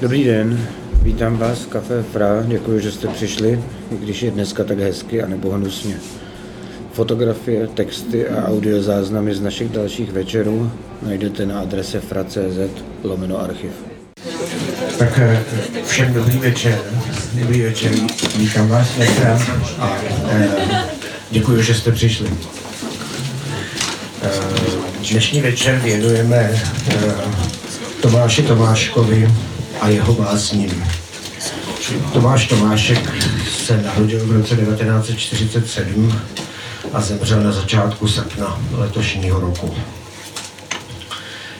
Dobrý den, vítám vás v Café Fra, děkuji, že jste přišli, i když je dneska tak hezky a nebo hnusně. Fotografie, texty a audiozáznamy z našich dalších večerů najdete na adrese fra.cz lomeno archiv. Tak eh, všem dobrý večer, dobrý večer, vítám vás Petra a eh, děkuji, že jste přišli. Eh, dnešní večer věnujeme Tomáši Tomáškovi a jeho básním. Tomáš Tomášek se narodil v roce 1947 a zemřel na začátku srpna letošního roku.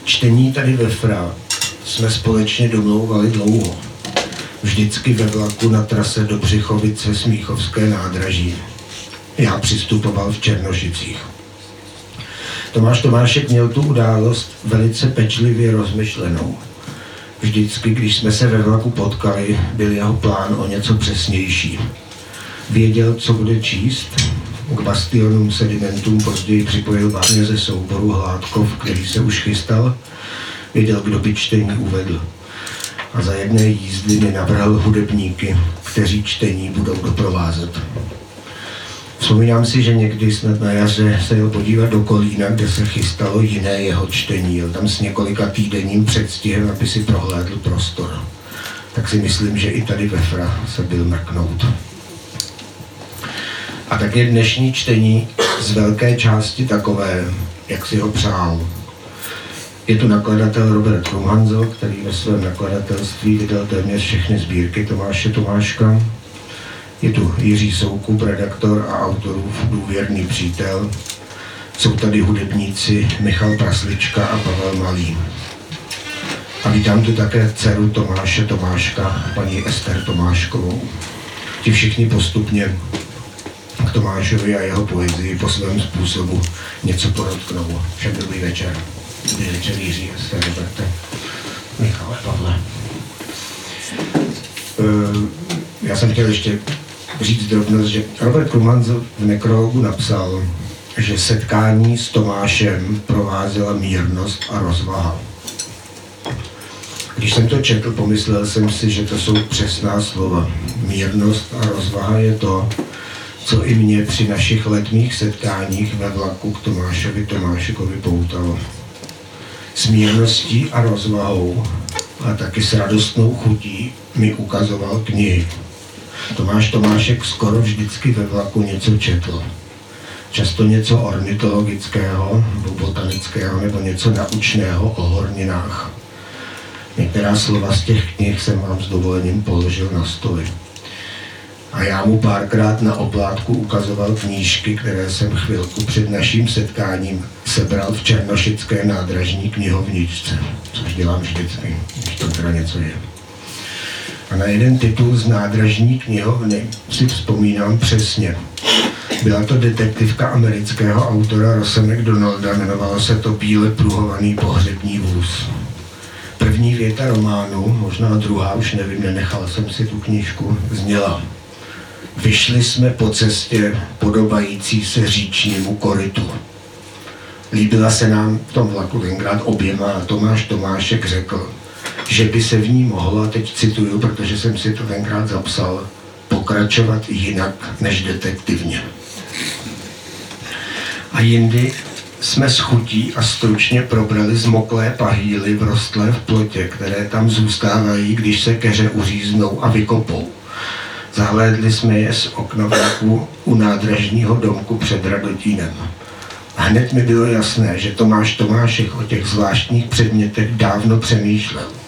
Čtení tady ve Fra jsme společně domlouvali dlouho. Vždycky ve vlaku na trase do Břichovice Smíchovské nádraží. Já přistupoval v Černošicích. Tomáš Tomášek měl tu událost velice pečlivě rozmyšlenou. Vždycky, když jsme se ve vlaku potkali, byl jeho plán o něco přesnější. Věděl, co bude číst, k bastionům sedimentům později připojil básně ze souboru Hládkov, který se už chystal, věděl, kdo by čtení uvedl. A za jedné jízdy mi navrhl hudebníky, kteří čtení budou doprovázet. Vzpomínám si, že někdy snad na jaře se jel podívat do Kolína, kde se chystalo jiné jeho čtení. Jel tam s několika týdenním předstihem, aby si prohlédl prostor. Tak si myslím, že i tady ve Fra se byl mrknout. A tak je dnešní čtení z velké části takové, jak si ho přál. Je tu nakladatel Robert Krumhanzo, který ve svém nakladatelství vydal téměř všechny sbírky Tomáše Tomáška. Je tu Jiří Soukup, redaktor a autorův důvěrný přítel. Jsou tady hudebníci Michal Praslička a Pavel Malý. A vítám tu také dceru Tomáše Tomáška, paní Ester Tomáškovou. Ti všichni postupně k Tomášovi a jeho poezii po svém způsobu něco podotknou. Všem dobrý večer. Dobrý večer Jiří, Ester, Roberte, Michale, Pavle. Uh, já jsem chtěl ještě říct drobnost, že Robert Kruman v nekrologu napsal, že setkání s Tomášem provázela mírnost a rozvaha. Když jsem to četl, pomyslel jsem si, že to jsou přesná slova. Mírnost a rozvaha je to, co i mě při našich letních setkáních ve vlaku k Tomášovi Tomášikovi poutalo. S mírností a rozvahou a taky s radostnou chutí mi ukazoval knihy. Tomáš Tomášek skoro vždycky ve vlaku něco četl. Často něco ornitologického, nebo botanického, nebo něco naučného o horninách. Některá slova z těch knih jsem vám s dovolením položil na stoli. A já mu párkrát na oplátku ukazoval knížky, které jsem chvilku před naším setkáním sebral v Černošické nádražní knihovničce, což dělám vždycky, když to teda něco je. A na jeden titul z nádražní knihovny si vzpomínám přesně. Byla to detektivka amerického autora Rosa McDonalda, jmenovalo se to Bíle pruhovaný pohřební vůz. První věta románu, možná druhá, už nevím, nenechal jsem si tu knížku, zněla. Vyšli jsme po cestě podobající se říčnímu korytu. Líbila se nám v tom vlaku tenkrát oběma a Tomáš Tomášek řekl, že by se v ní mohla, teď cituju, protože jsem si to tenkrát zapsal, pokračovat jinak než detektivně. A jindy jsme s chutí a stručně probrali zmoklé pahýly vrostlé v plotě, které tam zůstávají, když se keře uříznou a vykopou. Zahlédli jsme je z okna vlaku u nádražního domku před Radotínem. Hned mi bylo jasné, že Tomáš Tomášek o těch zvláštních předmětech dávno přemýšlel.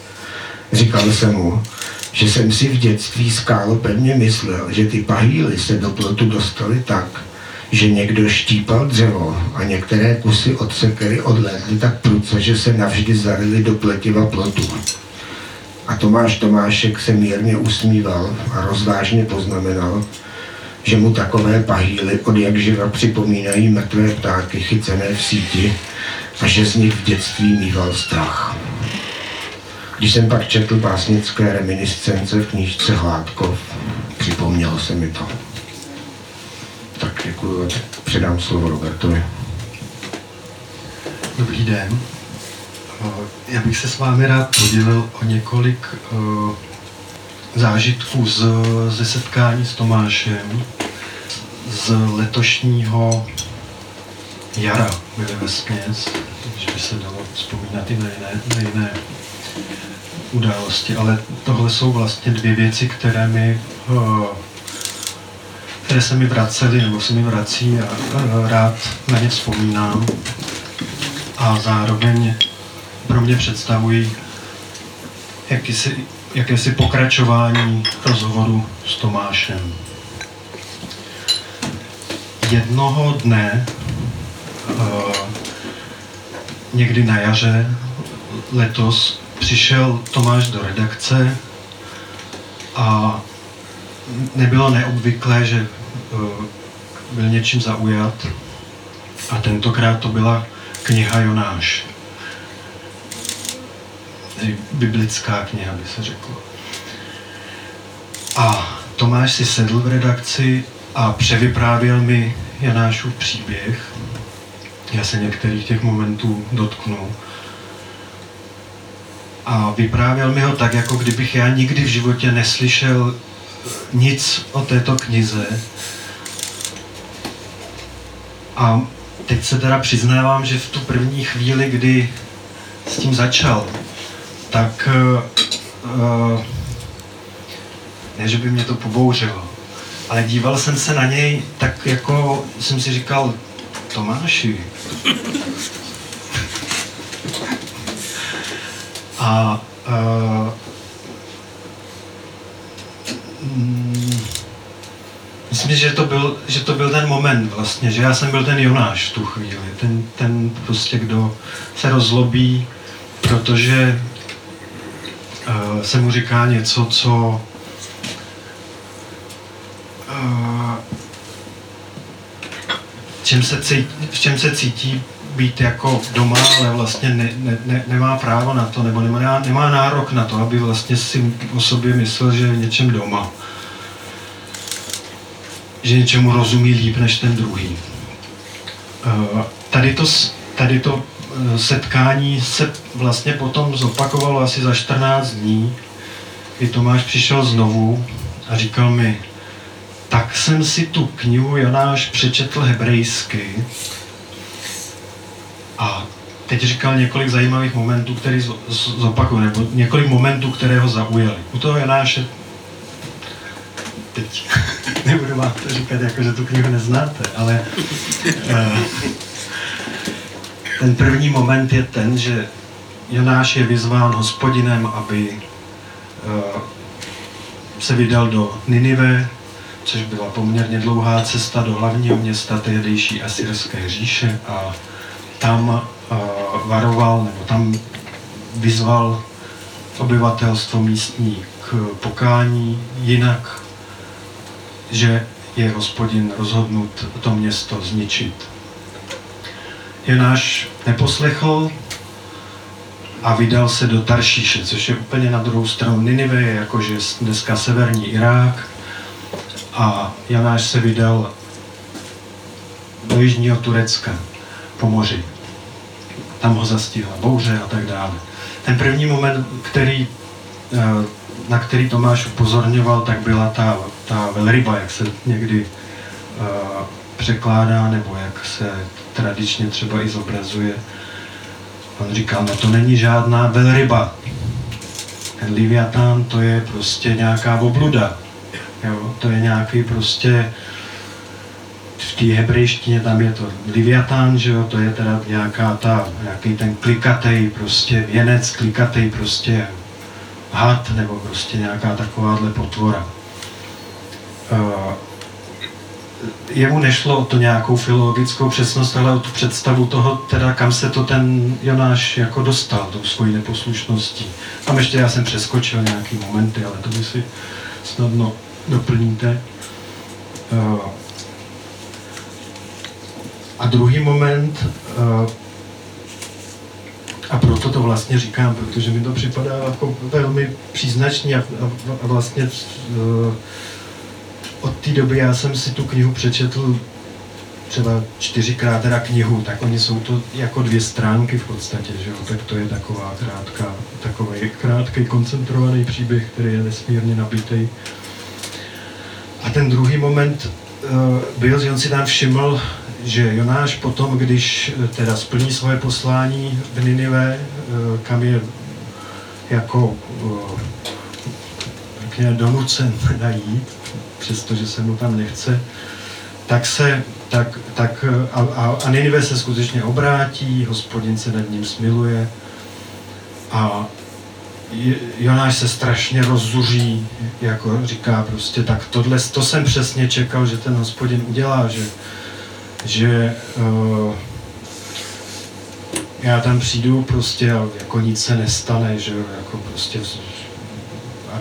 Říkal jsem mu, že jsem si v dětství skálo pevně myslel, že ty pahýly se do plotu dostaly tak, že někdo štípal dřevo a některé kusy od sekery odlétly tak prudce, že se navždy zarily do pletiva plotu. A Tomáš Tomášek se mírně usmíval a rozvážně poznamenal, že mu takové pahýly od jak živa připomínají mrtvé ptáky chycené v síti a že z nich v dětství mýval strach. Když jsem pak četl básnické reminiscence v knížce Hládkov, připomnělo se mi to. Tak děkuji, předám slovo Robertovi. Dobrý den. Já bych se s vámi rád podělil o několik uh, zážitků z, ze setkání s Tomášem z letošního jara byly ve směs, když by se dalo vzpomínat i na jiné, na jiné události, ale tohle jsou vlastně dvě věci, které mi uh, které se mi vracely nebo se mi vrací a, rád na ně vzpomínám a zároveň pro mě představují jakýsi, jakési pokračování rozhovoru s Tomášem. Jednoho dne, uh, někdy na jaře letos, přišel Tomáš do redakce a nebylo neobvyklé, že uh, byl něčím zaujat. A tentokrát to byla kniha Jonáš. Biblická kniha, by se řeklo. A Tomáš si sedl v redakci a převyprávěl mi Janášův příběh. Já se některých těch momentů dotknu. A vyprávěl mi ho tak, jako kdybych já nikdy v životě neslyšel nic o této knize. A teď se teda přiznávám, že v tu první chvíli, kdy s tím začal, tak uh, ne, že by mě to pobouřilo, ale díval jsem se na něj tak jako jsem si říkal, Tomáši. A uh, Myslím, že to, byl, že to byl ten moment vlastně, že já jsem byl ten Jonáš v tu chvíli, ten, ten prostě, kdo se rozlobí, protože uh, se mu říká něco, co uh, čem se cítí, v čem se cítí být jako doma, ale vlastně ne, ne, ne, nemá právo na to, nebo nemá, nemá nárok na to, aby vlastně si o sobě myslel, že je něčem doma že něčemu rozumí líp než ten druhý. Eh, tady to, tady to eh, setkání se vlastně potom zopakovalo asi za 14 dní, kdy Tomáš přišel znovu a říkal mi, tak jsem si tu knihu Jonáš přečetl hebrejsky a teď říkal několik zajímavých momentů, které zopakuju, nebo několik momentů, které ho zaujaly. U toho Jonáše teď nebudu vám to říkat, jako že tu knihu neznáte, ale uh, ten první moment je ten, že Jonáš je vyzván hospodinem, aby uh, se vydal do Ninive, což byla poměrně dlouhá cesta do hlavního města tehdejší asyrské říše a tam uh, varoval, nebo tam vyzval obyvatelstvo místní k pokání, jinak že je hospodin rozhodnut to město zničit. Jonáš neposlechl a vydal se do Taršíše, což je úplně na druhou stranu Ninive, jakože dneska severní Irák. A Janáš se vydal do jižního Turecka po moři. Tam ho zastihla bouře a tak dále. Ten první moment, který eh, na který Tomáš upozorňoval, tak byla ta, ta velryba, jak se někdy uh, překládá, nebo jak se tradičně třeba i zobrazuje. On říkal, no to není žádná velryba. Ten Liviatán to je prostě nějaká obluda. Jo? To je nějaký prostě té hebrejštině tam je to Liviatán, že jo, to je teda nějaká ta, nějaký ten klikatej prostě věnec, klikatej prostě had nebo prostě nějaká takováhle potvora. Uh, jemu nešlo o to nějakou filologickou přesnost, ale o tu představu toho, teda kam se to ten Jonáš jako dostal, tou svojí neposlušností. Tam ještě já jsem přeskočil nějaký momenty, ale to by si snadno doplníte. Uh, a druhý moment, uh, a proto to vlastně říkám, protože mi to připadá jako velmi příznačný a, vlastně uh, od té doby já jsem si tu knihu přečetl třeba čtyřikrát teda knihu, tak oni jsou to jako dvě stránky v podstatě, že jo? tak to je taková krátká, takový krátký koncentrovaný příběh, který je nesmírně nabitý. A ten druhý moment uh, byl, že on si tam všiml, že Jonáš potom, když eh, teda splní svoje poslání v Ninive, uh, kam je jako uh, donucen najít, přestože se mu tam nechce, tak se, tak, tak a, a, a Ninive se skutečně obrátí, hospodin se nad ním smiluje a Jonáš se strašně rozzuří, jako říká prostě, tak tohle, to jsem přesně čekal, že ten hospodin udělá, že, že uh, já tam přijdu prostě a jako nic se nestane, že jako prostě a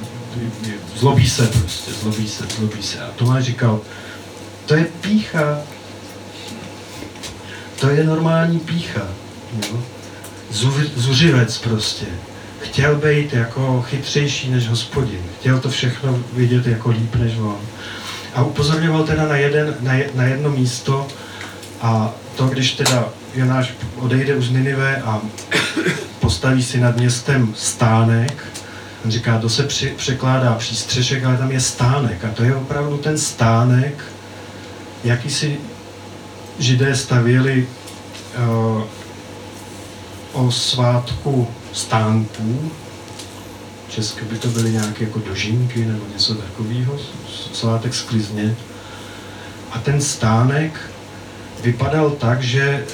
zlobí se prostě, zlobí se, zlobí se. A Tomáš říkal, to je pícha. To je normální pícha. Jo? Zuřivec prostě. Chtěl být jako chytřejší než hospodin. Chtěl to všechno vidět jako líp než on. A upozorňoval teda na, jeden, na, na jedno místo a to, když teda Jonáš odejde už z Ninive a postaví si nad městem stánek, on říká, to se při, překládá přístřešek, ale tam je stánek. A to je opravdu ten stánek, jaký si židé stavěli uh, o svátku stánků, česky by to byly nějaké jako dožínky nebo něco takového, svátek sklizně. A ten stánek vypadal tak, že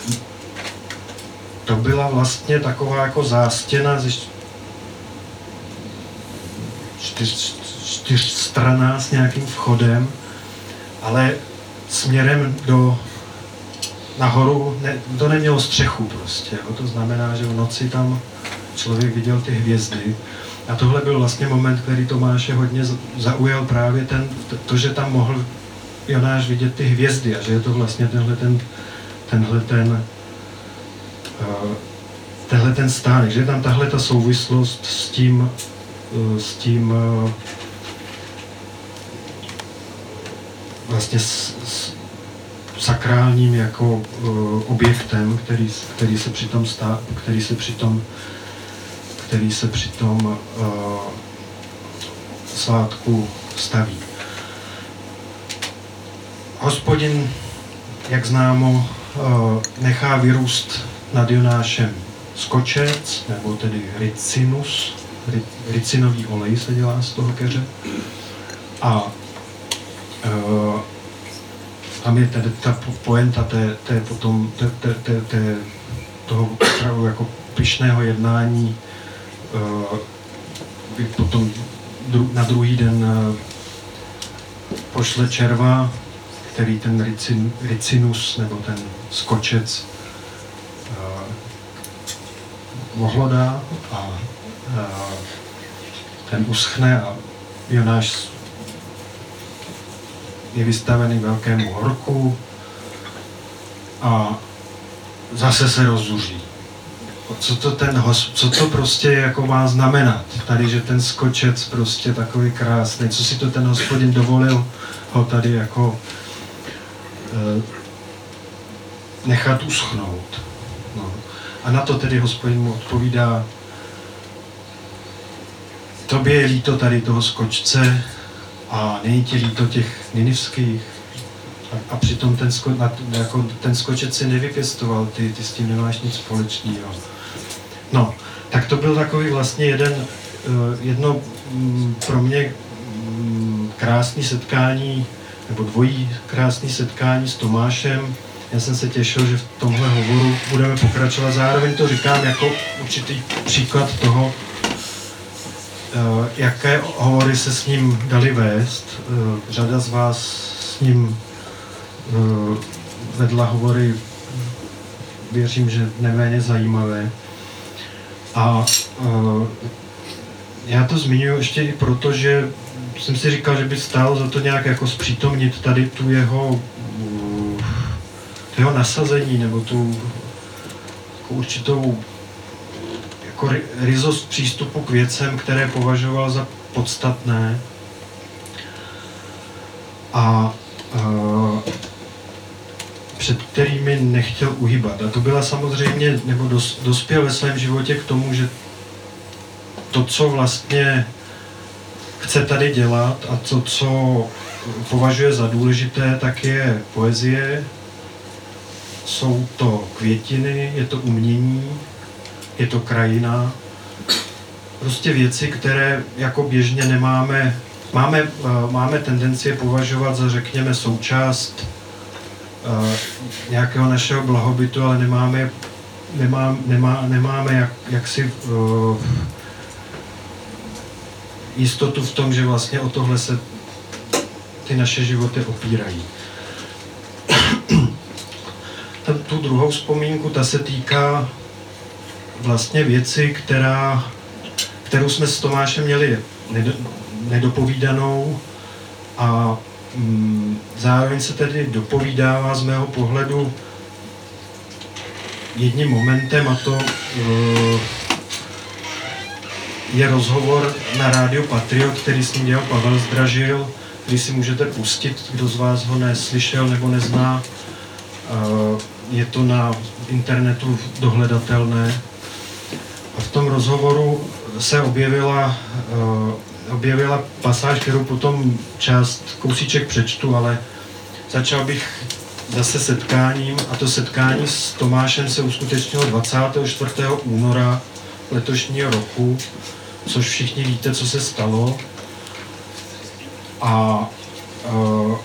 to byla vlastně taková jako zástěna ze čtyř, čtyřstraná s nějakým vchodem, ale směrem do nahoru, ne, to nemělo střechu prostě, jo? to znamená, že v noci tam člověk viděl ty hvězdy a tohle byl vlastně moment, který Tomáše hodně zaujal právě ten, to, že tam mohl Jonáš vidět ty hvězdy a že je to vlastně tenhle ten, tenhle ten, uh, tenhle ten stánek, že je tam tahle ta souvislost s tím, uh, s tím uh, vlastně s, s sakrálním jako objektem, který, který se přitom stá, který se přitom který se přitom uh, svátku staví. Hospodin, jak známo, uh, nechá vyrůst nad Jonášem skočec, nebo tedy ricinus, ricinový olej se dělá z toho keře. A uh, tam je tedy ta poenta té, té potom, té, té, té, té, toho opravdu jako pyšného jednání uh, potom na druhý den pošle červa, který ten ricin, ricinus nebo ten skočec uh, ohlodá a uh, ten uschne a Jonáš je vystavený velkému horku a zase se rozzuří. Co to, ten, co to prostě jako má znamenat? Tady, že ten skočec prostě takový krásný, co si to ten hospodin dovolil ho tady jako nechat uschnout. No. A na to tedy hospodin mu odpovídá, tobě je líto tady toho skočce, a není ti líto těch ninivských? A, a přitom ten, sko, na, jako ten skočec si nevypěstoval, ty, ty s tím nemáš nic společného. No, tak to byl takový vlastně jeden, eh, jedno mm, pro mě mm, krásný setkání, nebo dvojí krásný setkání s Tomášem. Já jsem se těšil, že v tomhle hovoru budeme pokračovat. Zároveň to říkám jako určitý příklad toho, Eh, jaké hovory se s ním dali vést. Eh, řada z vás s ním eh, vedla hovory, věřím, že neméně zajímavé. A já to zmiňuji ještě i proto, že jsem si říkal, že by stálo za to nějak jako zpřítomnit tady tu jeho, tu jeho nasazení nebo tu jako určitou jako rizost přístupu k věcem, které považoval za podstatné. A před kterými nechtěl uhýbat. A to byla samozřejmě, nebo dos, dospěl ve svém životě k tomu, že to, co vlastně chce tady dělat a to, co považuje za důležité, tak je poezie, jsou to květiny, je to umění, je to krajina, prostě věci, které jako běžně nemáme, máme, uh, máme tendenci je považovat za, řekněme, součást uh, nějakého našeho blahobytu, ale nemáme, nemá, nemá, nemáme jak, jaksi uh, jistotu v tom, že vlastně o tohle se ty naše životy opírají. Ten, tu druhou vzpomínku, ta se týká vlastně věci, která, kterou jsme s Tomášem měli nedopovídanou a mm, zároveň se tedy dopovídává z mého pohledu jedním momentem a to uh, je rozhovor na rádio Patriot, který s ním dělal Pavel Zdražil, který si můžete pustit, kdo z vás ho neslyšel nebo nezná. Uh, je to na internetu dohledatelné. A v tom rozhovoru se objevila, uh, objevila pasáž, kterou potom část kousíček přečtu, ale začal bych zase setkáním a to setkání s Tomášem se uskutečnilo 24. února letošního roku, což všichni víte, co se stalo. A uh,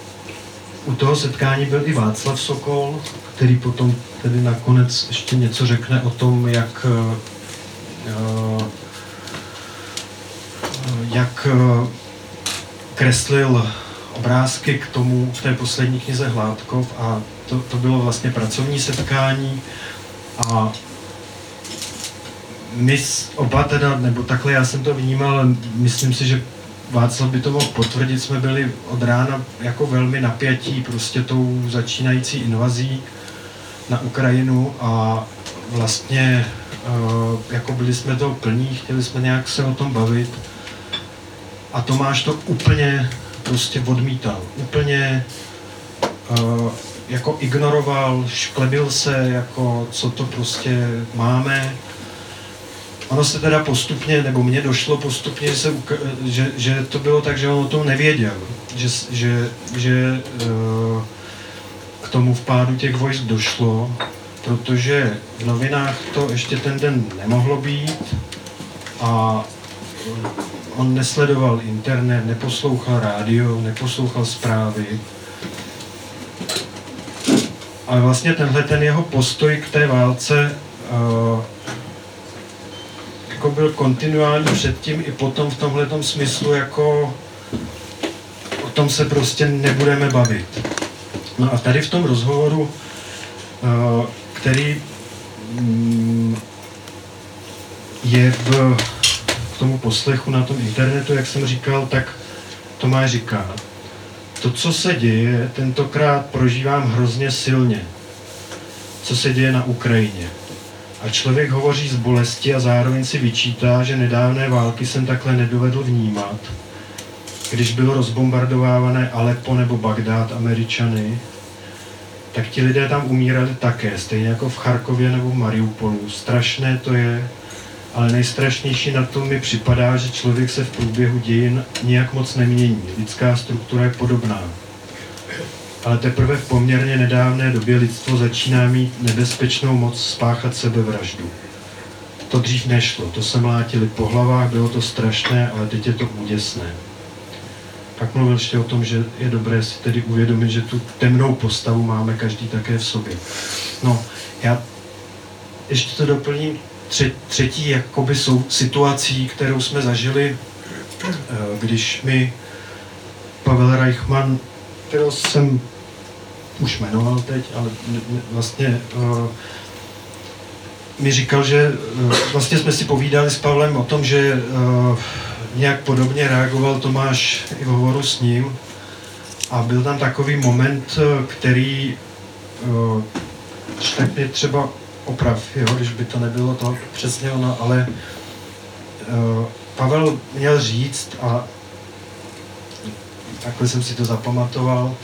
u toho setkání byl i Václav Sokol, který potom tedy nakonec ještě něco řekne o tom, jak, uh, jak uh, kreslil obrázky k tomu v té poslední knize Hládkov a to, to bylo vlastně pracovní setkání a my oba teda, nebo takhle já jsem to vnímal, myslím si, že Václav by to mohl potvrdit, jsme byli od rána jako velmi napjatí prostě tou začínající invazí na Ukrajinu a vlastně uh, jako byli jsme to plní, chtěli jsme nějak se o tom bavit. A Tomáš to úplně prostě odmítal, úplně uh, jako ignoroval, šklebil se, jako co to prostě máme, Ono se teda postupně, nebo mně došlo postupně, že, se, že, že to bylo tak, že on o tom nevěděl, že, že, že uh, k tomu vpádu těch vojsk došlo, protože v novinách to ještě ten den nemohlo být a on nesledoval internet, neposlouchal rádio, neposlouchal zprávy. Ale vlastně tenhle ten jeho postoj k té válce uh, jako byl kontinuální předtím i potom v tomhle smyslu, jako o tom se prostě nebudeme bavit. No a tady v tom rozhovoru, eh, který mm, je v, k tomu poslechu na tom internetu, jak jsem říkal, tak Tomáš říká, to, co se děje, tentokrát prožívám hrozně silně. Co se děje na Ukrajině. A člověk hovoří z bolesti a zároveň si vyčítá, že nedávné války jsem takhle nedovedl vnímat. Když bylo rozbombardovávané Aleppo nebo Bagdád Američany, tak ti lidé tam umírali také, stejně jako v Charkově nebo v Mariupolu. Strašné to je, ale nejstrašnější na tom mi připadá, že člověk se v průběhu dějin nijak moc nemění. Lidská struktura je podobná ale teprve v poměrně nedávné době lidstvo začíná mít nebezpečnou moc spáchat sebevraždu. To dřív nešlo, to se mlátili po hlavách, bylo to strašné, ale teď je to úděsné. Pak mluvil ještě o tom, že je dobré si tedy uvědomit, že tu temnou postavu máme každý také v sobě. No, já ještě to doplním třetí jakoby jsou situací, kterou jsme zažili, eh, když mi Pavel Reichmann kterého jsem už jmenoval teď, ale vlastně uh, mi říkal, že uh, vlastně jsme si povídali s Pavlem o tom, že uh, nějak podobně reagoval Tomáš i v hovoru s ním. A byl tam takový moment, který tak mě třeba oprav, jo, když by to nebylo to přesně ono, ale Pavel měl říct a takhle jsem si to zapamatoval,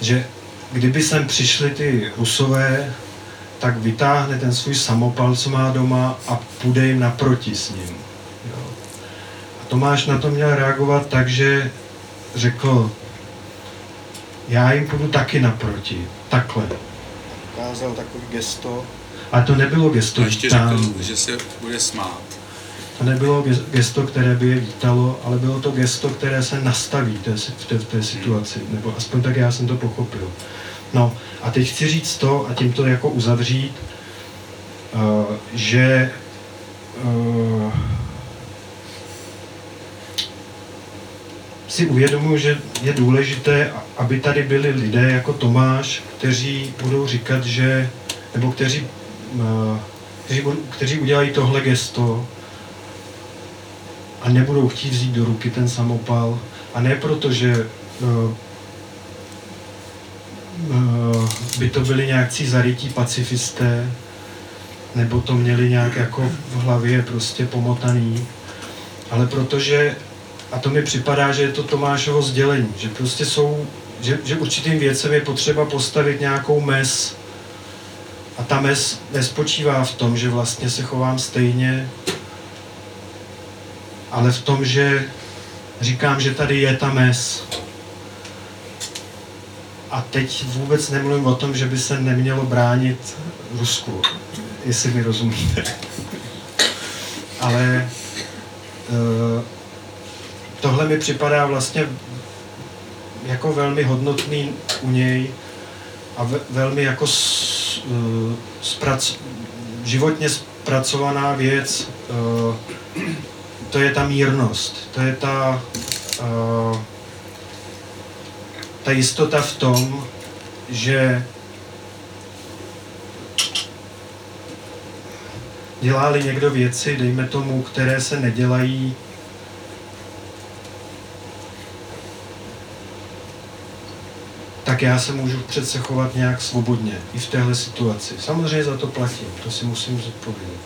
že kdyby sem přišli ty Rusové, tak vytáhne ten svůj samopal, co má doma a půjde jim naproti s ním. Jo. A Tomáš na to měl reagovat tak, že řekl, já jim půjdu taky naproti, takhle. Ukázal takový gesto. A to nebylo gesto To ještě řekl, že se bude smát. To nebylo ges- gesto, které by je vítalo, ale bylo to gesto, které se nastaví v té, v té, v té situaci, nebo aspoň tak já jsem to pochopil. No a teď chci říct to, a tím to jako uzavřít, uh, že uh, si uvědomuji, že je důležité, aby tady byli lidé jako Tomáš, kteří budou říkat, že, nebo kteří, uh, kteří, kteří udělají tohle gesto, a nebudou chtít vzít do ruky ten samopal. A ne proto, že uh, uh, by to byli nějakcí zarytí pacifisté, nebo to měli nějak jako v hlavě prostě pomotaný, ale protože, a to mi připadá, že je to Tomášovo sdělení, že prostě jsou, že, že určitým věcem je potřeba postavit nějakou mez, a ta mez nespočívá v tom, že vlastně se chovám stejně, ale v tom, že říkám, že tady je ta mez. A teď vůbec nemluvím o tom, že by se nemělo bránit Rusku, jestli mi rozumíte. Ale eh, tohle mi připadá vlastně jako velmi hodnotný u něj a ve, velmi jako s, eh, sprac, životně zpracovaná věc. eh, to je ta mírnost, to je ta, uh, ta jistota v tom, že dělá-li někdo věci, dejme tomu, které se nedělají tak já se můžu přece chovat nějak svobodně i v téhle situaci. Samozřejmě za to platím, to si musím zodpovědět.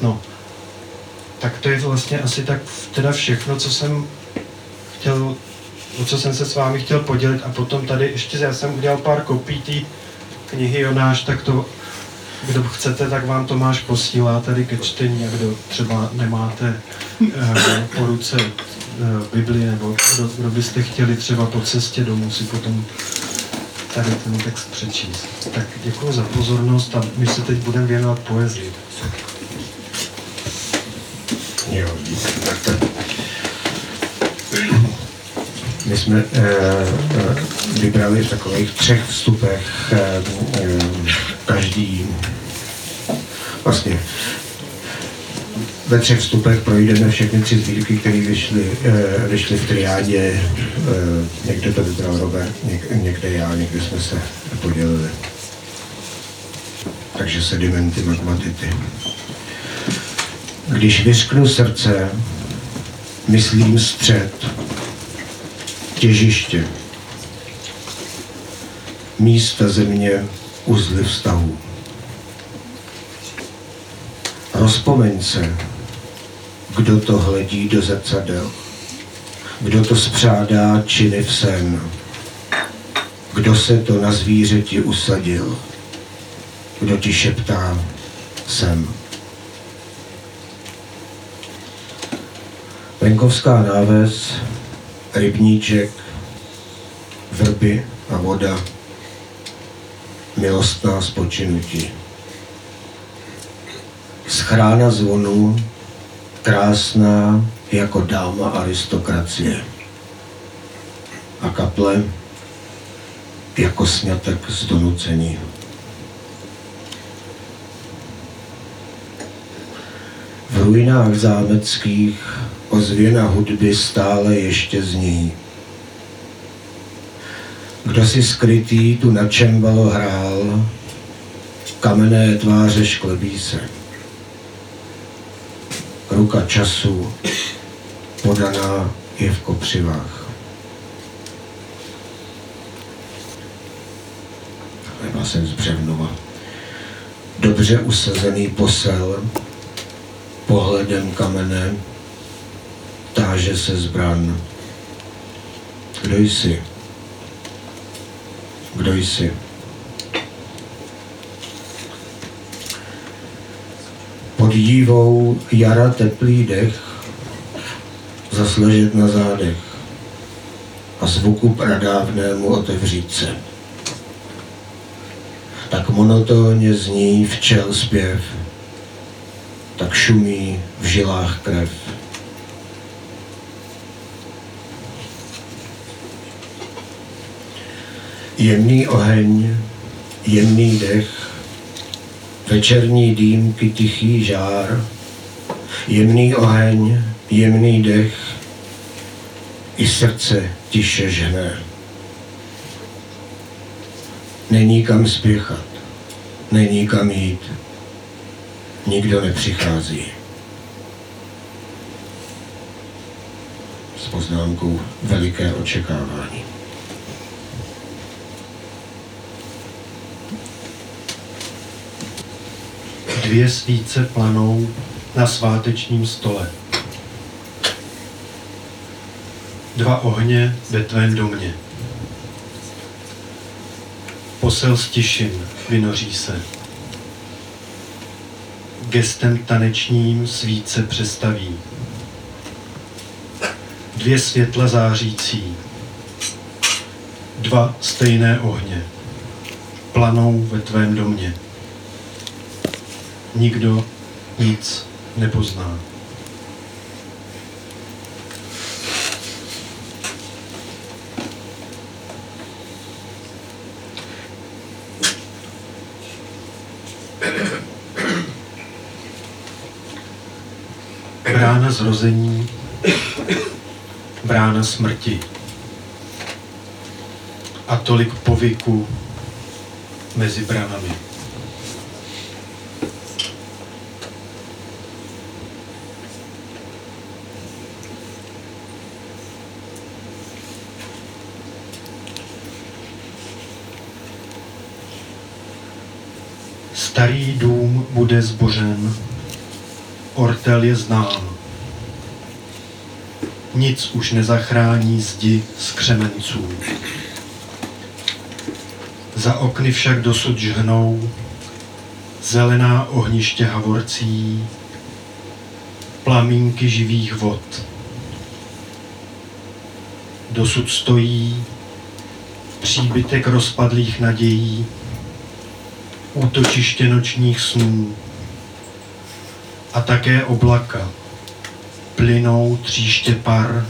No, tak to je vlastně asi tak teda všechno, co jsem chtěl, o co jsem se s vámi chtěl podělit a potom tady ještě já jsem udělal pár kopií té knihy Jonáš, tak to, kdo chcete, tak vám Tomáš posílá tady ke čtení a kdo třeba nemáte eh, po ruce eh, Bibli nebo kdo, kdo byste chtěli třeba po cestě domů si potom tady ten text přečíst. Tak děkuji za pozornost a my se teď budeme věnovat poezii. Jo, tak to. My jsme eh, eh, vybrali v takových třech vstupech eh, eh, každý vlastně ve třech vstupech projdeme všechny tři sbírky, které vyšly, eh, vyšly v triádě. Eh, někde to vybral Robert, něk, někde já, někde jsme se podělili. Takže sedimenty, magmatity. Když vyřknu srdce, myslím střed, těžiště, místa země, uzly vztahu. Rozpomeň se, kdo to hledí do zrcadel, kdo to spřádá činy v sen, kdo se to na zvířeti usadil, kdo ti šeptá sem. Venkovská náves, rybníček, vrby a voda, milostná spočinutí. Schrána zvonů, krásná jako dáma aristokracie. A kaple jako snětek z donucení. V ruinách zámeckých ozvěna hudby stále ještě zní. Kdo si skrytý tu na čembalo hrál, kamenné tváře šklebí se. Ruka času podaná je v kopřivách. Takhle jsem z Břevnova. Dobře usazený posel, pohledem kamene, táže se zbran. Kdo jsi? kdo jsi. Pod dívou jara teplý dech zasležet na zádech a zvuku pradávnému otevřít se. Tak monotónně zní včel zpěv, tak šumí v žilách krev. Jemný oheň, jemný dech, večerní dýmky, tichý žár, jemný oheň, jemný dech, i srdce tiše žene. Není kam spěchat, není kam jít, nikdo nepřichází. S poznámkou veliké očekávání. Dvě svíce planou na svátečním stole. Dva ohně ve tvém domě. Posel z tišin vynoří se. Gestem tanečním svíce přestaví. Dvě světla zářící. Dva stejné ohně. Planou ve tvém domě nikdo nic nepozná. Brána zrození, brána smrti. A tolik povyku mezi branami. Starý dům bude zbořen, ortel je znám. Nic už nezachrání zdi z křemenců. Za okny však dosud žhnou zelená ohniště havorcí, plamínky živých vod. Dosud stojí příbytek rozpadlých nadějí, útočiště nočních snů a také oblaka. Plynou tříště par,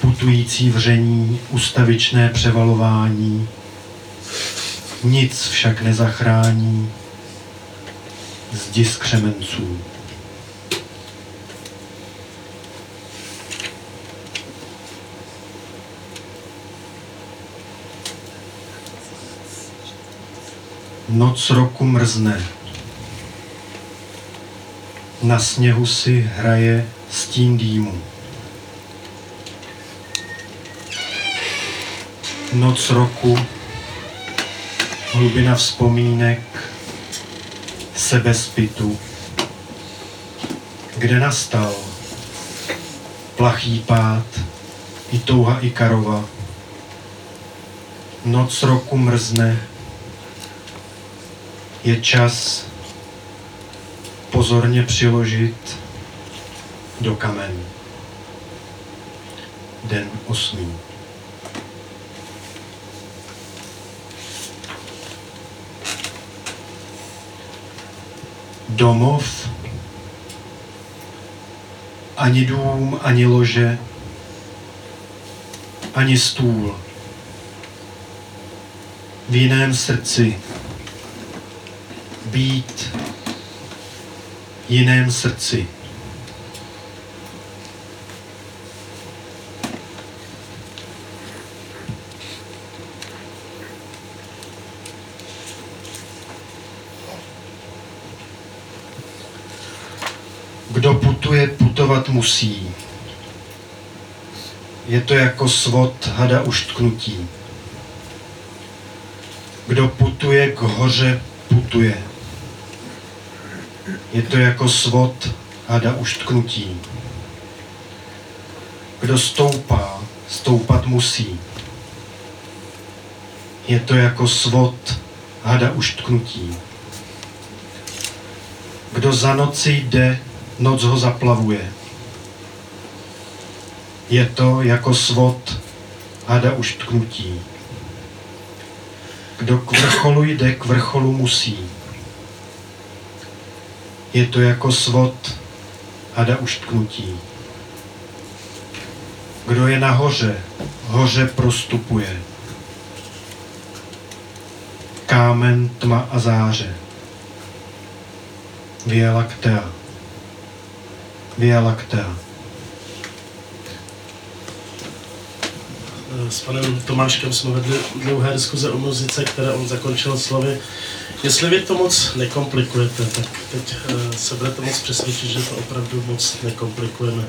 putující vření, ustavičné převalování. Nic však nezachrání zdi skřemenců. Noc roku mrzne. Na sněhu si hraje stín dýmu. Noc roku, hlubina vzpomínek, sebezpitu, kde nastal plachý pád, i touha i karova. Noc roku mrzne, je čas pozorně přiložit do kamení. Den osmý. Domov, ani dům, ani lože, ani stůl. V jiném srdci být jiném srdci. Kdo putuje, putovat musí. Je to jako svod hada uštknutí. Kdo putuje k hoře, putuje. Je to jako svod hada uštknutí. Kdo stoupá, stoupat musí. Je to jako svod hada uštknutí. Kdo za noci jde, noc ho zaplavuje. Je to jako svod hada uštknutí. Kdo k vrcholu jde, k vrcholu musí. Je to jako svod hada uštknutí. Kdo je nahoře, hoře prostupuje. Kámen, tma a záře. Via Lactea. Via Lactea. S panem Tomáškem jsme vedli dlouhé diskuze o muzice, které on zakončil slovy. Jestli vy to moc nekomplikujete, tak teď eh, se budete moc přesvědčit, že to opravdu moc nekomplikujeme.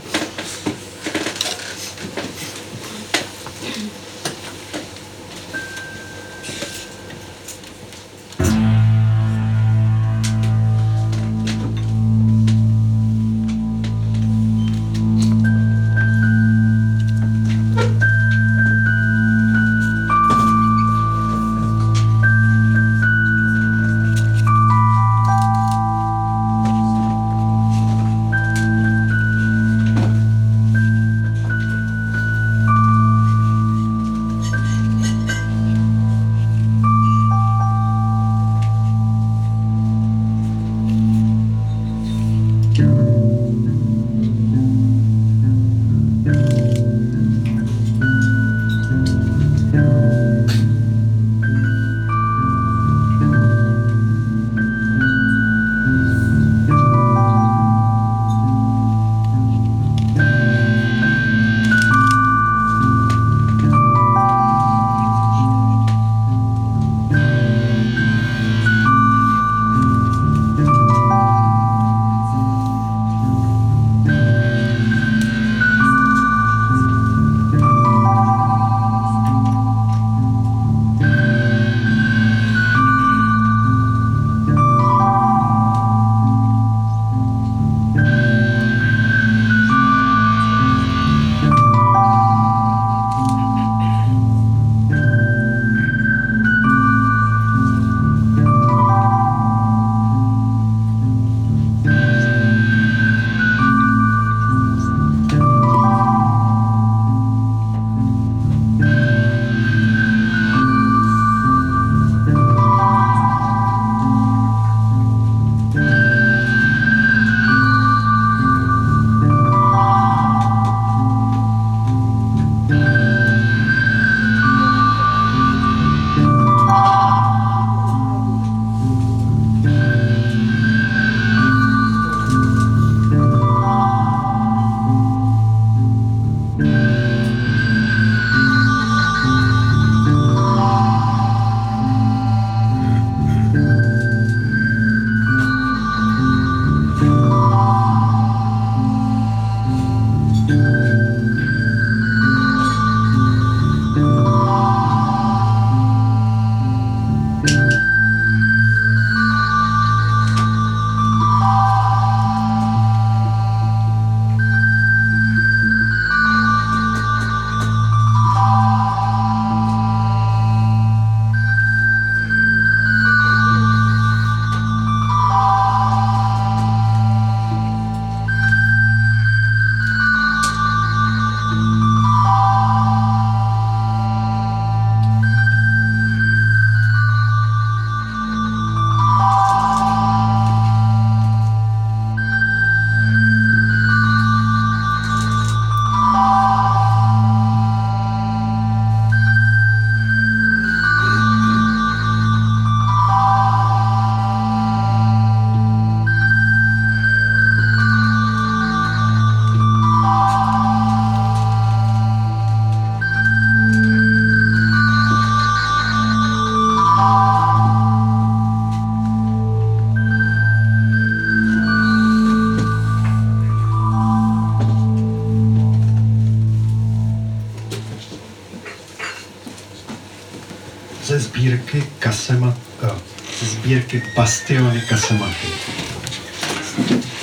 Sbírky Kasema, eh, ze sbírky Bastiony Kasematy.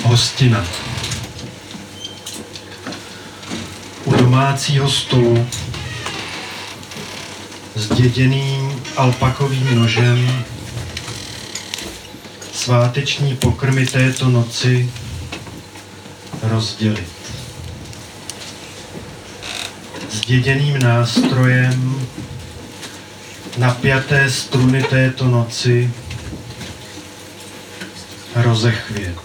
Hostina. U domácího stolu zděděný alpakovým nožem sváteční pokrmy této noci rozdělit. Zděděným nástrojem napjaté struny této noci rozechvět.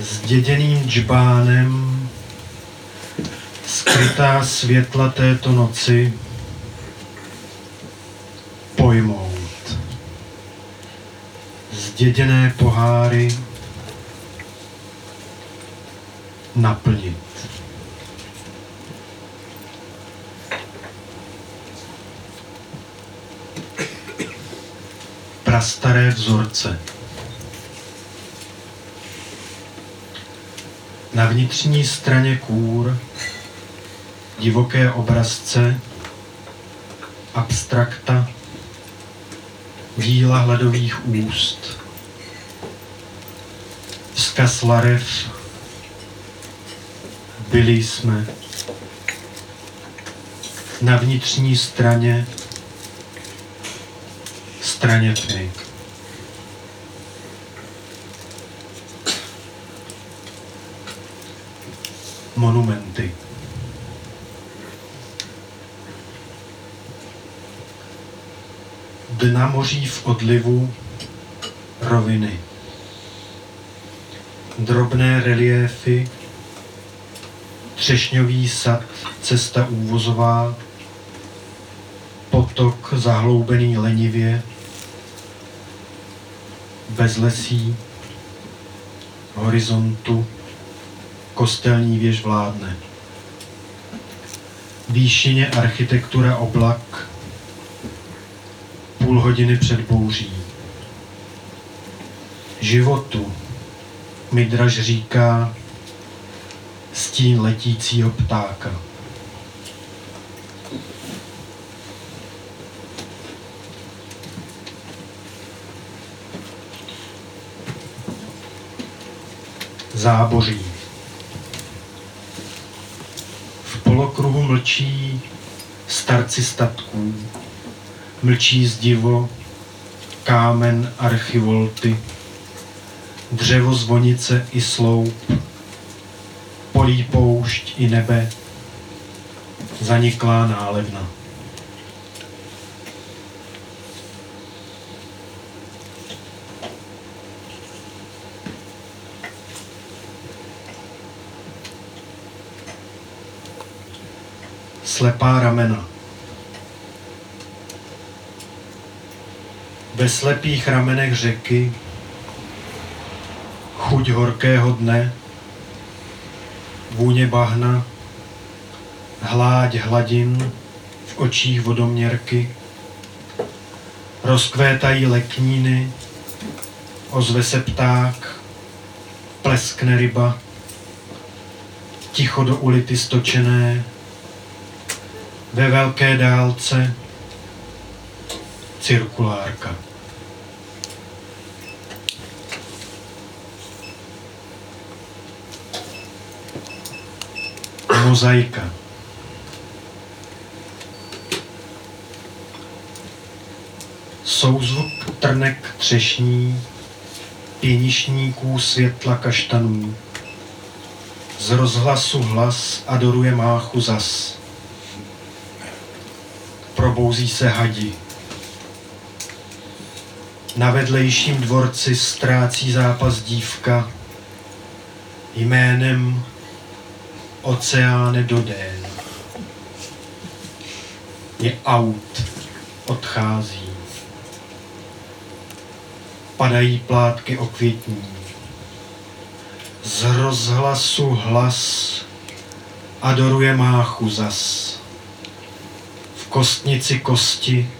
Zděděným džbánem skrytá světla této noci pojmout. Zděděné poháry naplnit. Prastaré vzorce. Na vnitřní straně kůr divoké obrazce, abstrakta, díla hladových úst, vzkaz larev, byli jsme na vnitřní straně, straně tmy. Monumenty. Dna moří v odlivu, roviny. Drobné reliéfy, třešňový sad, cesta úvozová, potok zahloubený lenivě, bez lesí, horizontu, kostelní věž vládne. Výšině architektura oblak, půl hodiny před bouří. Životu, Midraž říká, stín letícího ptáka. Záboří. V polokruhu mlčí starci statků, mlčí zdivo, kámen archivolty, dřevo zvonice i sloup, polí poušť i nebe, zaniklá nálevna. Slepá ramena. Ve slepých ramenech řeky chuť horkého dne, vůně bahna, hláď hladin v očích vodoměrky, rozkvétají lekníny, ozve se pták, pleskne ryba, ticho do ulity stočené, ve velké dálce cirkulárka. Mozaika. Souzvuk trnek třešní, pěnišníků světla kaštanů. Z rozhlasu hlas adoruje máchu zas. Probouzí se hadi. Na vedlejším dvorci ztrácí zápas dívka jménem Oceáne do dén. Je aut, odchází. Padají plátky okvětní. Z rozhlasu hlas adoruje máchu zas. Kostnici kosti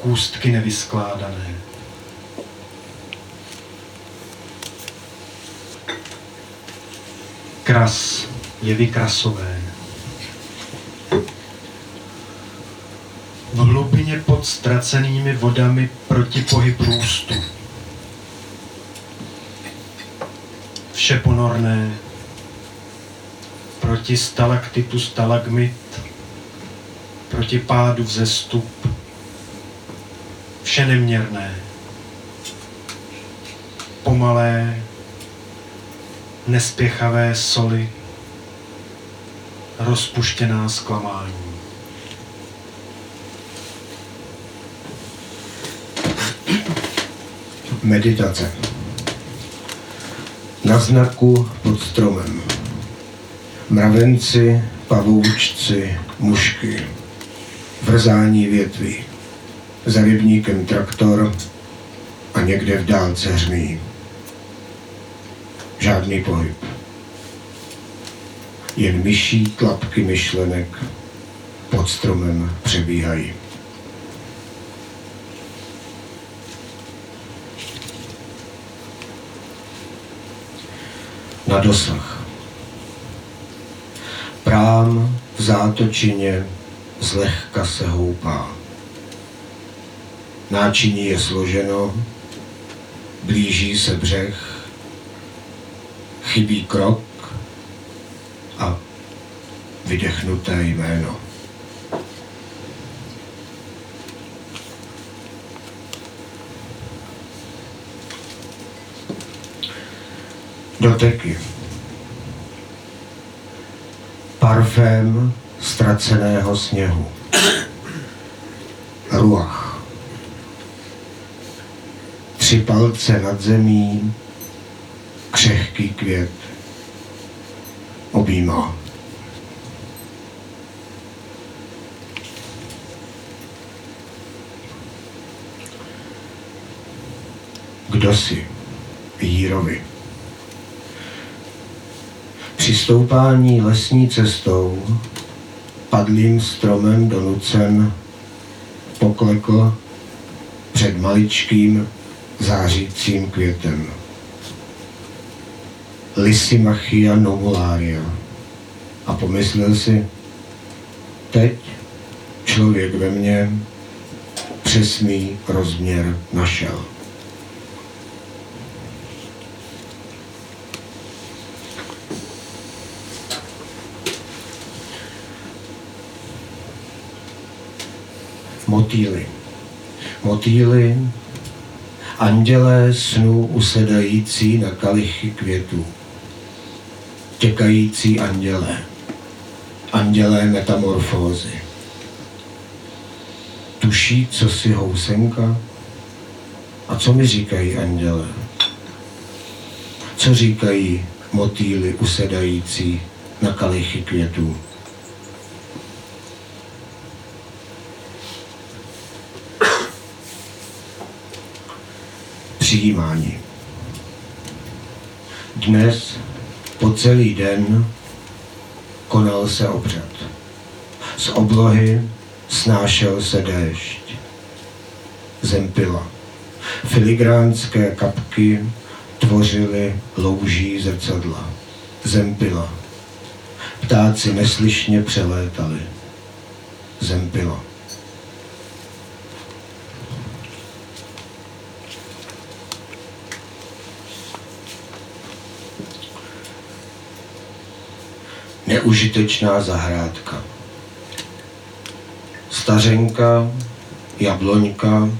kůstky nevyskládané. Kras je vykrasové. V hlubině pod ztracenými vodami proti pohyb růstu. Vše ponorné, proti stalaktitu stalagmit, proti pádu vzestup, vše neměrné, pomalé, nespěchavé soli, rozpuštěná zklamání. Meditace. Na znaku pod stromem. Mravenci, pavoučci, mušky. Vrzání větví. Za rybníkem traktor a někde v dálce hřmí. Žádný pohyb. Jen myší tlapky myšlenek pod stromem přebíhají. na dosah. Prám v zátočině zlehka se houpá. Náčiní je složeno, blíží se břeh, chybí krok a vydechnuté jméno. doteky. Parfém ztraceného sněhu. Ruach. Tři palce nad zemí, křehký květ. Objímá. Kdo si? Jírovi. Při stoupání lesní cestou padlým stromem donucen poklekl před maličkým zářícím květem. Lysimachia novularia. A pomyslel si, teď člověk ve mně přesný rozměr našel. Motýly. Motýly, andělé snů usedající na kalichy květů. Těkající andělé. Andělé metamorfózy. Tuší, co si housenka? A co mi říkají andělé? Co říkají motýly usedající na kalichy květů? Přijímání. Dnes po celý den konal se obřad. Z oblohy snášel se déšť. Zempila. Filigránské kapky tvořily louží zrcadla. Zempila. Ptáci neslyšně přelétali. Zempila. Neužitečná zahrádka. Stařenka, jabloňka,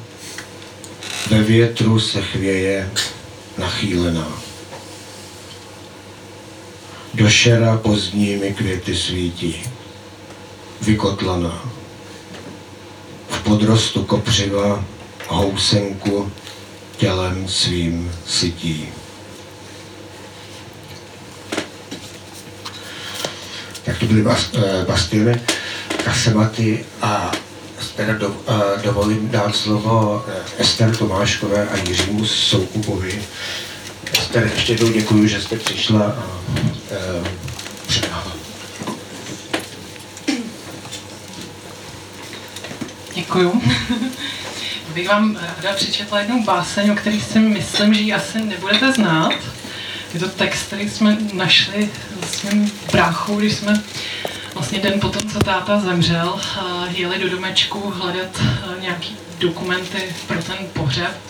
ve větru se chvěje nachýlená. Do šera pozdními květy svítí, vykotlaná. V podrostu kopřiva housenku tělem svým sytí. Tak to byly eh, bastily, kasematy a teda do, uh, dovolím dát slovo uh, Ester Tomáškové a Jiřímu Soukupovi. Ester, ještě jednou děkuji, že jste přišla a předávám. Děkuju. Bych vám ráda přečetla jednu báseň, o který si myslím, že ji asi nebudete znát. Je to text, který jsme našli s mým bráchou, když jsme vlastně den potom, co táta zemřel, jeli do domečku hledat nějaký dokumenty pro ten pohřeb,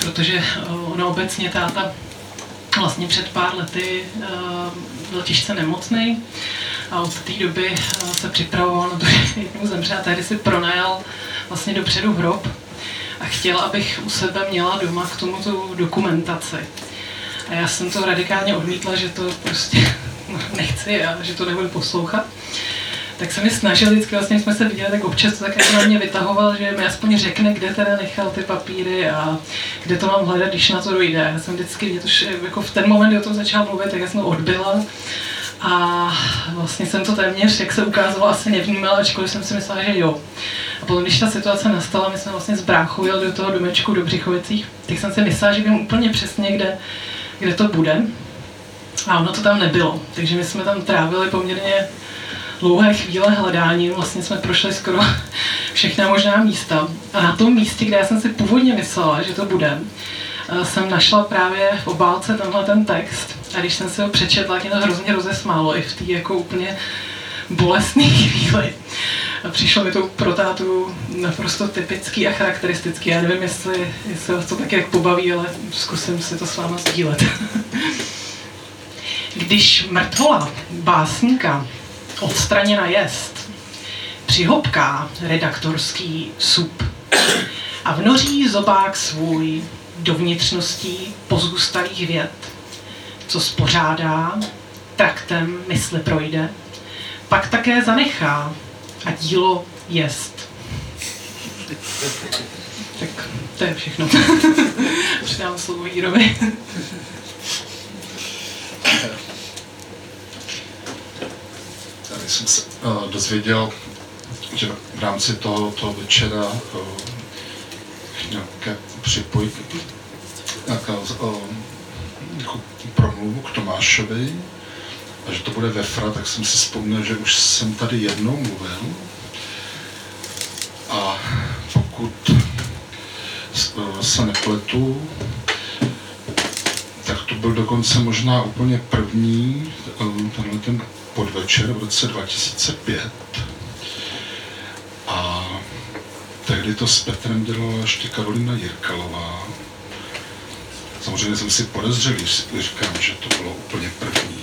protože ono obecně táta vlastně před pár lety byl těžce nemocný a od té doby eh, se připravoval na to, že jednou zemře a tehdy si pronajal vlastně dopředu hrob a chtěla, abych u sebe měla doma k tomu tu dokumentaci. A já jsem to radikálně odmítla, že to prostě nechci a že to nebudu poslouchat. Tak se mi snažil, vždycky vlastně jsme se viděli, tak občas to tak jako na mě vytahoval, že mi aspoň řekne, kde teda nechal ty papíry a kde to mám hledat, když na to dojde. Já jsem vždycky, mě to, jako v ten moment, kdy o tom začal mluvit, tak já jsem to odbyla. A vlastně jsem to téměř, jak se ukázalo, asi nevnímala, ačkoliv jsem si myslela, že jo. A potom, když ta situace nastala, my jsme vlastně z bráchu do toho domečku do Břichovicích, tak jsem si myslela, že vím úplně přesně, kde, kde to bude. A ono to tam nebylo. Takže my jsme tam trávili poměrně dlouhé chvíle hledání. Vlastně jsme prošli skoro všechna možná místa. A na tom místě, kde já jsem si původně myslela, že to bude, eh, jsem našla právě v obálce tenhle ten text. A když jsem si ho přečetla, mě to hrozně rozesmálo i v té jako úplně bolestné chvíli. A přišlo mi to pro tátu naprosto typický a charakteristický. Já nevím, jestli, jestli vás to tak jak pobaví, ale zkusím si to s váma sdílet. Když mrtvola básníka odstraněna jest, přihopká redaktorský sup a vnoří zobák svůj do vnitřností pozůstalých věd, co spořádá, traktem mysli projde, pak také zanechá a dílo jest. Tak to je všechno. Předám slovo Jírovi. Tady jsem se uh, dozvěděl, že v rámci toho, toho večera uh, nějaké připojit nějaká uh, promluvu k Tomášovi a že to bude ve FRA, tak jsem si vzpomněl, že už jsem tady jednou mluvil a pokud se nepletu, tak to byl dokonce možná úplně první, tenhle ten podvečer v roce 2005. A tehdy to s Petrem dělala ještě Karolina Jirkalová. Samozřejmě jsem si podezřel, když říkám, že to bylo úplně první.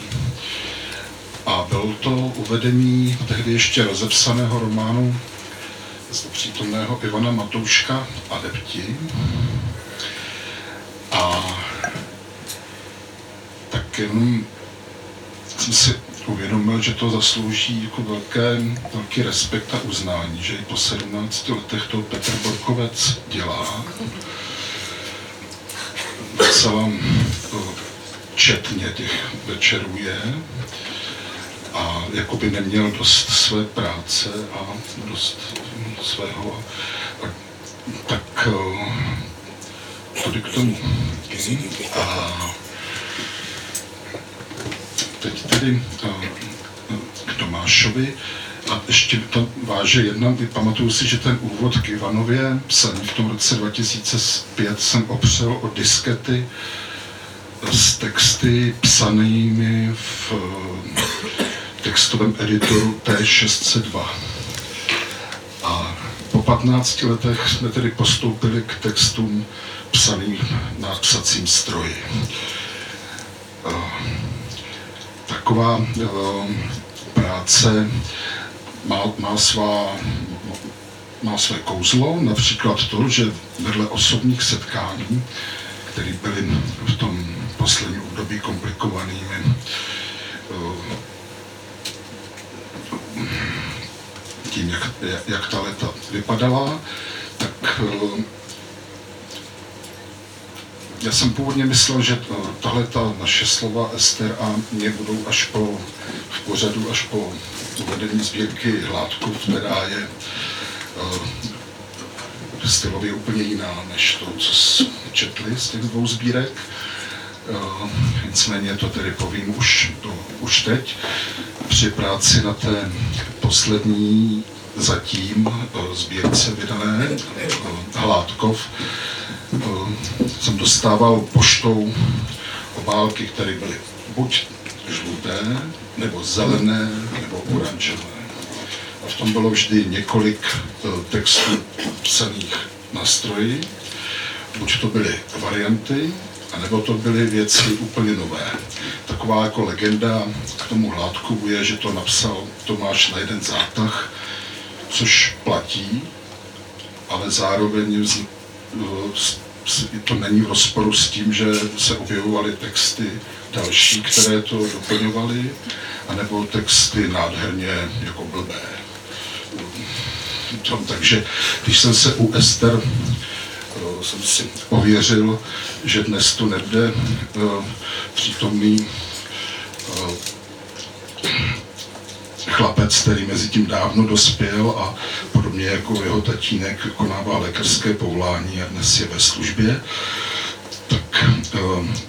Bylo to uvedení tehdy ještě rozepsaného románu z přítomného Ivana Matouška Adepti. A tak jenom jsem si uvědomil, že to zaslouží jako velké, velký respekt a uznání, že i po 17 letech to Petr Borkovec dělá. Docela četně těch večerů je a jako by neměl dost své práce a dost svého. Tak tady k tomu. A teď tedy k Tomášovi. A ještě to váže jedna, pamatuju si, že ten úvod k Ivanově psaný v tom roce 2005 jsem opřel o diskety s texty psanými v textovém editoru T602. A po 15 letech jsme tedy postoupili k textům psaným na psacím stroji. Taková práce má, má, svá, má své kouzlo, například to, že vedle osobních setkání, které byly v tom posledním období komplikovanými, tím, jak, jak ta leta vypadala, tak já jsem původně myslel, že tahle ta naše slova Ester a mě budou až po, v pořadu, až po uvedení sbírky Hládků, která je uh, stylově úplně jiná než to, co jsme četli z těch dvou sbírek. Uh, nicméně to tedy povím už, to, už teď. Při práci na té poslední zatím uh, sbírce vydané uh, Hládkov jsem dostával poštou obálky, které byly buď žluté, nebo zelené, nebo oranžové. A v tom bylo vždy několik eh, textů psaných na stroji. Buď to byly varianty, anebo to byly věci úplně nové. Taková jako legenda k tomu hládku je, že to napsal Tomáš na jeden zátah, což platí, ale zároveň to není v rozporu s tím, že se objevovaly texty další, které to doplňovaly, anebo texty nádherně jako blbé. Takže když jsem se u Ester jsem si ověřil, že dnes tu nebude eh, přítomný eh, chlapec, který mezi tím dávno dospěl a podobně jako jeho tatínek konává lékařské povolání a dnes je ve službě, tak eh,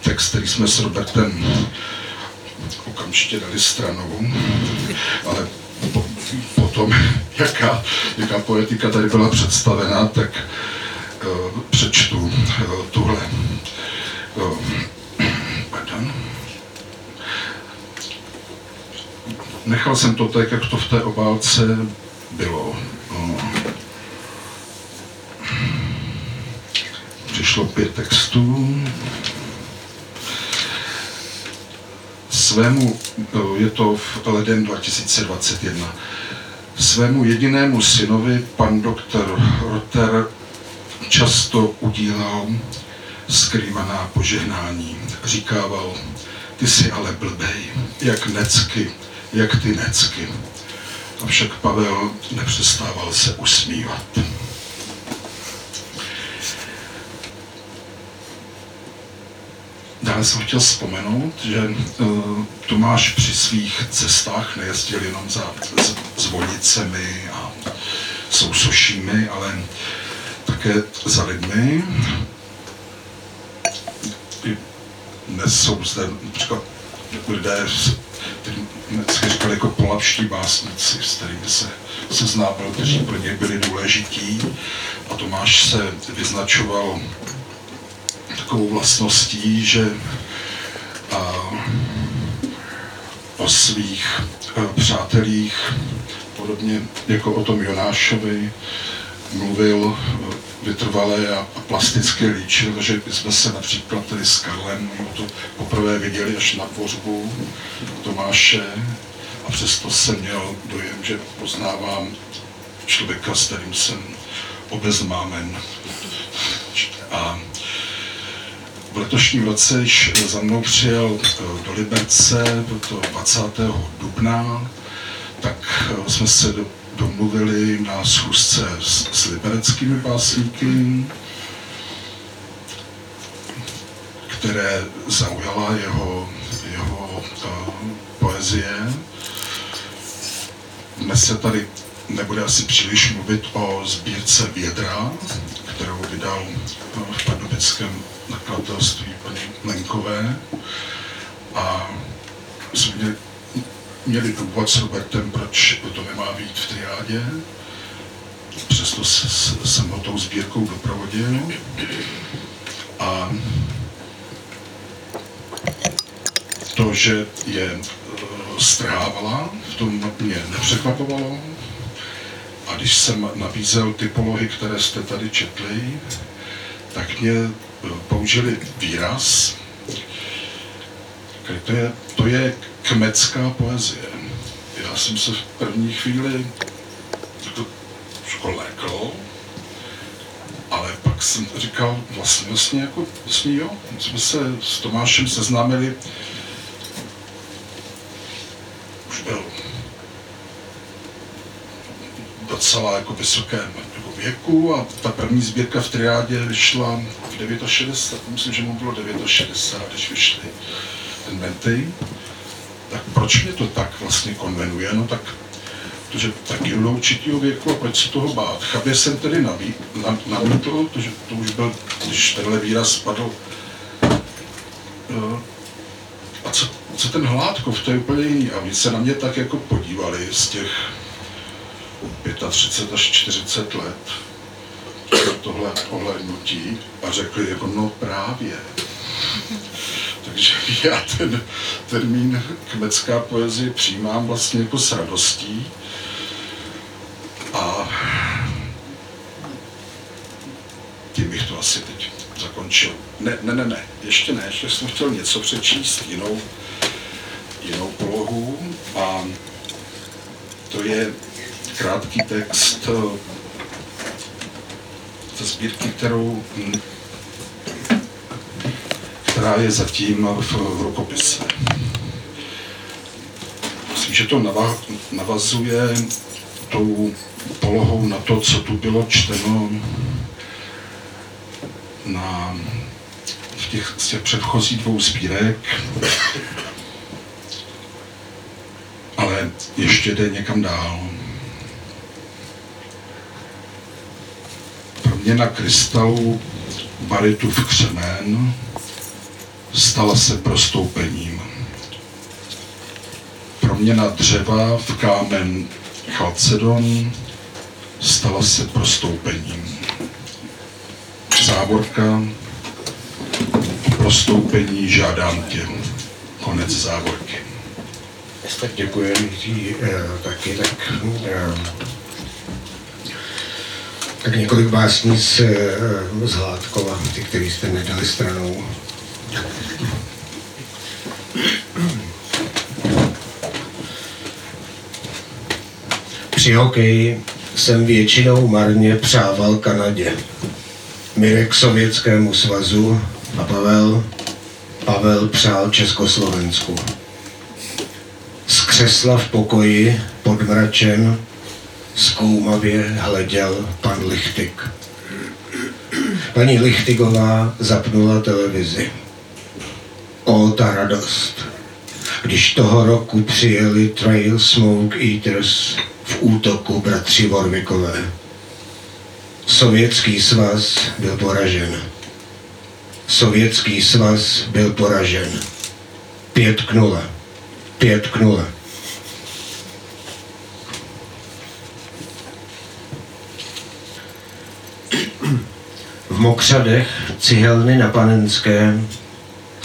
text, který jsme s Robertem okamžitě dali stranou, ale po, potom, jaká, jaká poetika tady byla představena, tak přečtu uh, tuhle. Uh, pardon. Nechal jsem to tak, jak to v té obálce bylo. Přišlo pět textů. Svému, eh, je to v leden 2021, svému jedinému synovi pan doktor Rotter často udílal skrývaná požehnání. Říkával, ty jsi ale blbej, jak necky, jak ty necky. Avšak Pavel nepřestával se usmívat. Dále jsem chtěl vzpomenout, že uh, Tomáš při svých cestách nejezdil jenom za zvonicemi a sousošími, ale také za lidmi. I Dnes jsou zde například lidé, s- kteří vždycky říkali jako polapští básníci, s kterými se seznámil, kteří pro ně byli důležití. A Tomáš se vyznačoval takovou vlastností, že a, o svých a, přátelích, podobně jako o tom Jonášovi, mluvil vytrvalé a, plasticky líčil, že jsme se například tady s Karlem to poprvé viděli až na pohřbu Tomáše a přesto jsem měl dojem, že poznávám člověka, s kterým jsem obezmámen. A v letošním roce již za mnou přijel eh, do Liberce, bylo to 20. dubna, tak eh, jsme se do- domluvili na schůzce s, s libereckými básníky, které zaujala jeho, jeho uh, poezie. Dnes se tady nebude asi příliš mluvit o sbírce Vědra, kterou vydal eh, v pardubickém nakladatelství paní Lenkové. A jsme měli, důvod s Robertem, proč to nemá být v triádě. Přesto jsem ho tou sbírkou doprovodil. A to, že je eh, strhávala, v tom mě nepřekvapovalo. A když jsem nabízel ty polohy, které jste tady četli, tak mě eh, použili výraz, to je, to je kmecká poezie. Já jsem se v první chvíli jako lékl, ale pak jsem říkal, vlastně, vlastně jako, vlastně jo, my jsme se s Tomášem seznámili, už byl docela jako vysokém jako věku a ta první sbírka v triádě vyšla v 69, myslím, že mu bylo 69, když vyšly ten Menty. Tak proč mě to tak vlastně konvenuje? No tak, protože taky do určitého věku a proč se toho bát? Chabě jsem tedy naví, na, namítl, protože to už byl, když tenhle výraz spadl. eh, A co, co ten Hládkov, to je úplně jiný. A oni se na mě tak jako podívali z těch 35 až 40 let tohle ohlednutí a řekli jako no právě. Takže já ten termín kmecká poezie přijímám vlastně jako s radostí a tím bych to asi teď zakončil. Ne, ne, ne, ne, ještě ne, ještě jsem chtěl něco přečíst, jinou, jinou polohu. To je krátký text eh, ze sbírky, kterou, hm, která je zatím v rukopise. Myslím, že to navazuje tou polohou na to, co tu bylo čteno na, v těch, z těch předchozích dvou sbírek, ale ještě jde někam dál. Proměna krystalu baritu v křemen stala se prostoupením. Proměna dřeva v kámen chalcedon stala se prostoupením. Závorka prostoupení žádám tě. Konec závorky. Tak děkuji, eh, taky, tak, eh, tak několik básní z, eh, z Hládkova, ty, které jste nedali stranou. Při hokeji jsem většinou marně přával Kanadě. Mirek Sovětskému svazu a Pavel, Pavel přál Československu. Z křesla v pokoji pod mračem zkoumavě hleděl pan Lichtik. Paní Lichtigová zapnula televizi. O, ta radost. Když toho roku přijeli Trail Smoke Eaters v útoku bratři Vorvikové. Sovětský svaz byl poražen. Sovětský svaz byl poražen. Pět k nule. Pět k nule. V Mokřadech, cihelny na Panenské,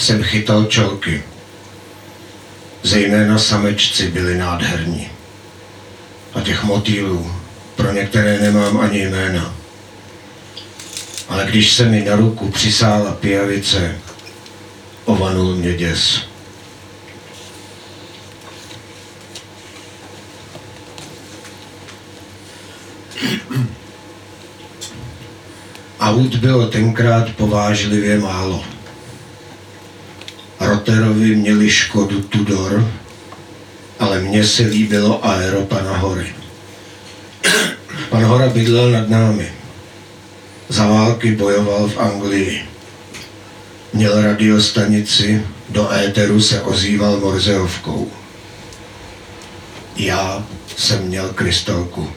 jsem chytal čelky. Zejména samečci byli nádherní. A těch motýlů, pro některé nemám ani jména. Ale když se mi na ruku přisála pijavice, ovanul mě děs. Aut bylo tenkrát povážlivě málo. Roterovi měli Škodu Tudor, ale mně se líbilo aero pana Hory. Pan Hora bydlel nad námi. Za války bojoval v Anglii. Měl radiostanici, do éteru se ozýval Morzeovkou. Já jsem měl krystalku.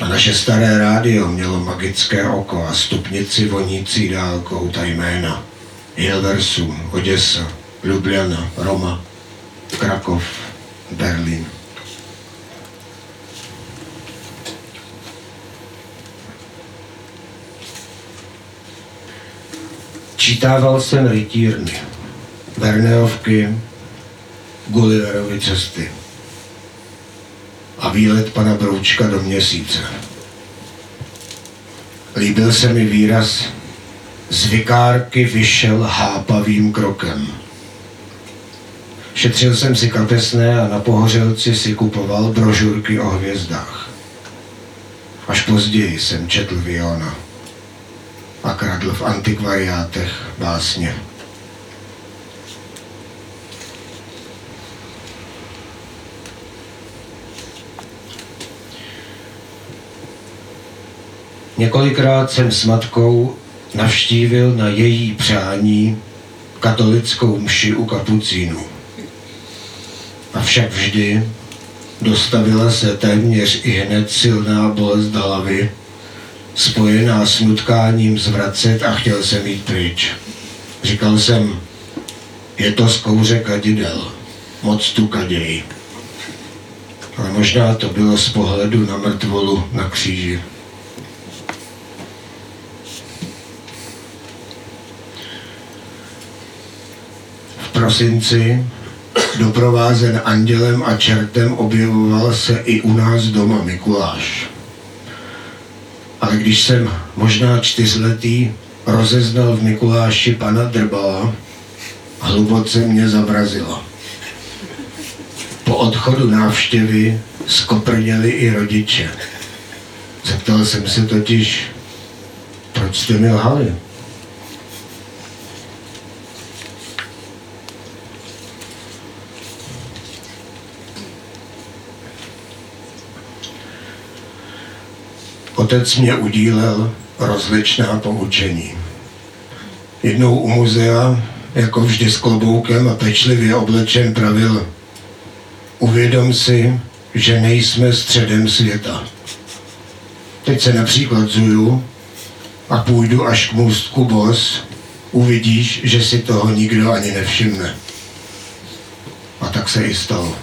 A naše staré rádio mělo magické oko a stupnici vonící dálkou ta jména. Hilversum, Oděsa, Ljubljana, Roma, Krakov, Berlín. Čítával jsem rytírny, Verneovky, Gulliverovy cesty a výlet pana Broučka do měsíce. Líbil se mi výraz z vikárky vyšel hápavým krokem. Šetřil jsem si kapesné a na pohořelci si kupoval brožurky o hvězdách. Až později jsem četl Viona a kradl v antikvariátech básně. Několikrát jsem s matkou navštívil na její přání katolickou mši u kapucínu. Avšak vždy dostavila se téměř i hned silná bolest hlavy, spojená s nutkáním zvracet a chtěl jsem jít pryč. Říkal jsem, je to z kouře kadidel, moc tu kaděj. Ale možná to bylo z pohledu na mrtvolu na kříži. Prosinci doprovázen andělem a čertem objevoval se i u nás doma Mikuláš. Ale když jsem možná čtyřletý rozeznal v Mikuláši pana Drbala, hluboce mě zavrazilo. Po odchodu návštěvy skoprněli i rodiče. Zeptal jsem se totiž, proč jste mi lhali? Otec mě udílel rozličná poučení. Jednou u muzea, jako vždy s kloboukem a pečlivě oblečen, pravil Uvědom si, že nejsme středem světa. Teď se například zuju a půjdu až k můstku bos, uvidíš, že si toho nikdo ani nevšimne. A tak se i stalo.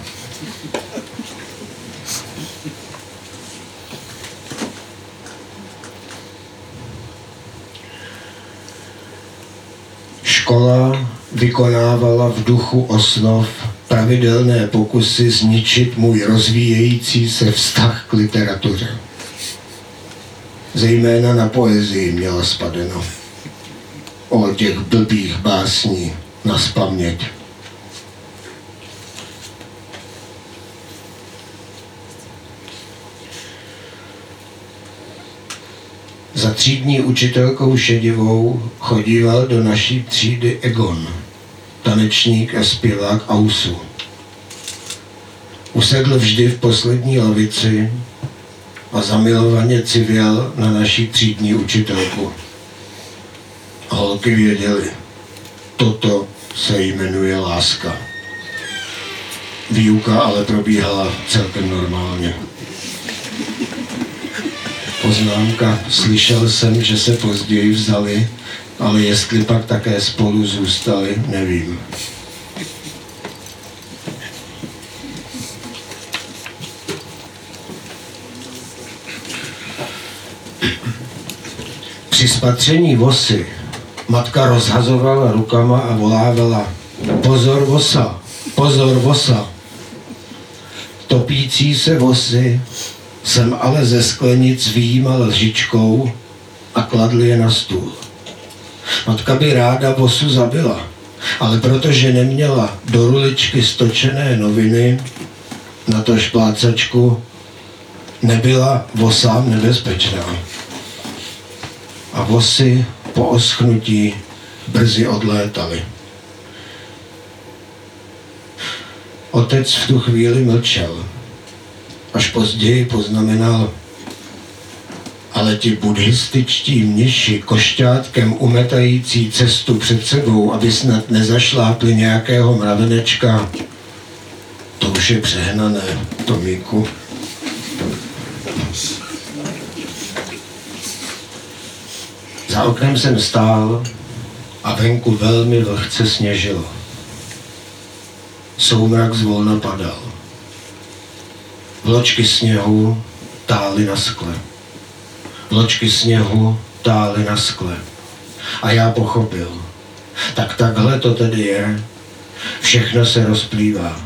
Škola vykonávala v duchu osnov pravidelné pokusy zničit můj rozvíjející se vztah k literatuře. Zejména na poezii měla spadeno. O těch blbých básní na spaměť. Za třídní učitelkou šedivou chodíval do naší třídy Egon, tanečník a zpěvák Ausu. Usedl vždy v poslední lavici a zamilovaně civěl na naší třídní učitelku. Holky věděli, toto se jmenuje láska. Výuka ale probíhala celkem normálně. Poznámka. Slyšel jsem, že se později vzali, ale jestli pak také spolu zůstali, nevím. Při spatření vosy matka rozhazovala rukama a volávala Pozor vosa, pozor vosa. Topící se vosy jsem ale ze sklenic výjímal lžičkou a kladl je na stůl. Matka by ráda vosu zabila, ale protože neměla do ruličky stočené noviny, na to šplácačku, nebyla vosám nebezpečná. A vosy po oschnutí brzy odlétaly. Otec v tu chvíli mlčel až později poznamenal, ale ti buddhističtí mniši košťátkem umetající cestu před sebou, aby snad nezašlápli nějakého mravenečka, to už je přehnané, Tomíku. Za oknem jsem stál a venku velmi vlhce sněžilo. Soumrak zvolna padal. Vločky sněhu tály na skle. Vločky sněhu tály na skle. A já pochopil. Tak takhle to tedy je. Všechno se rozplývá.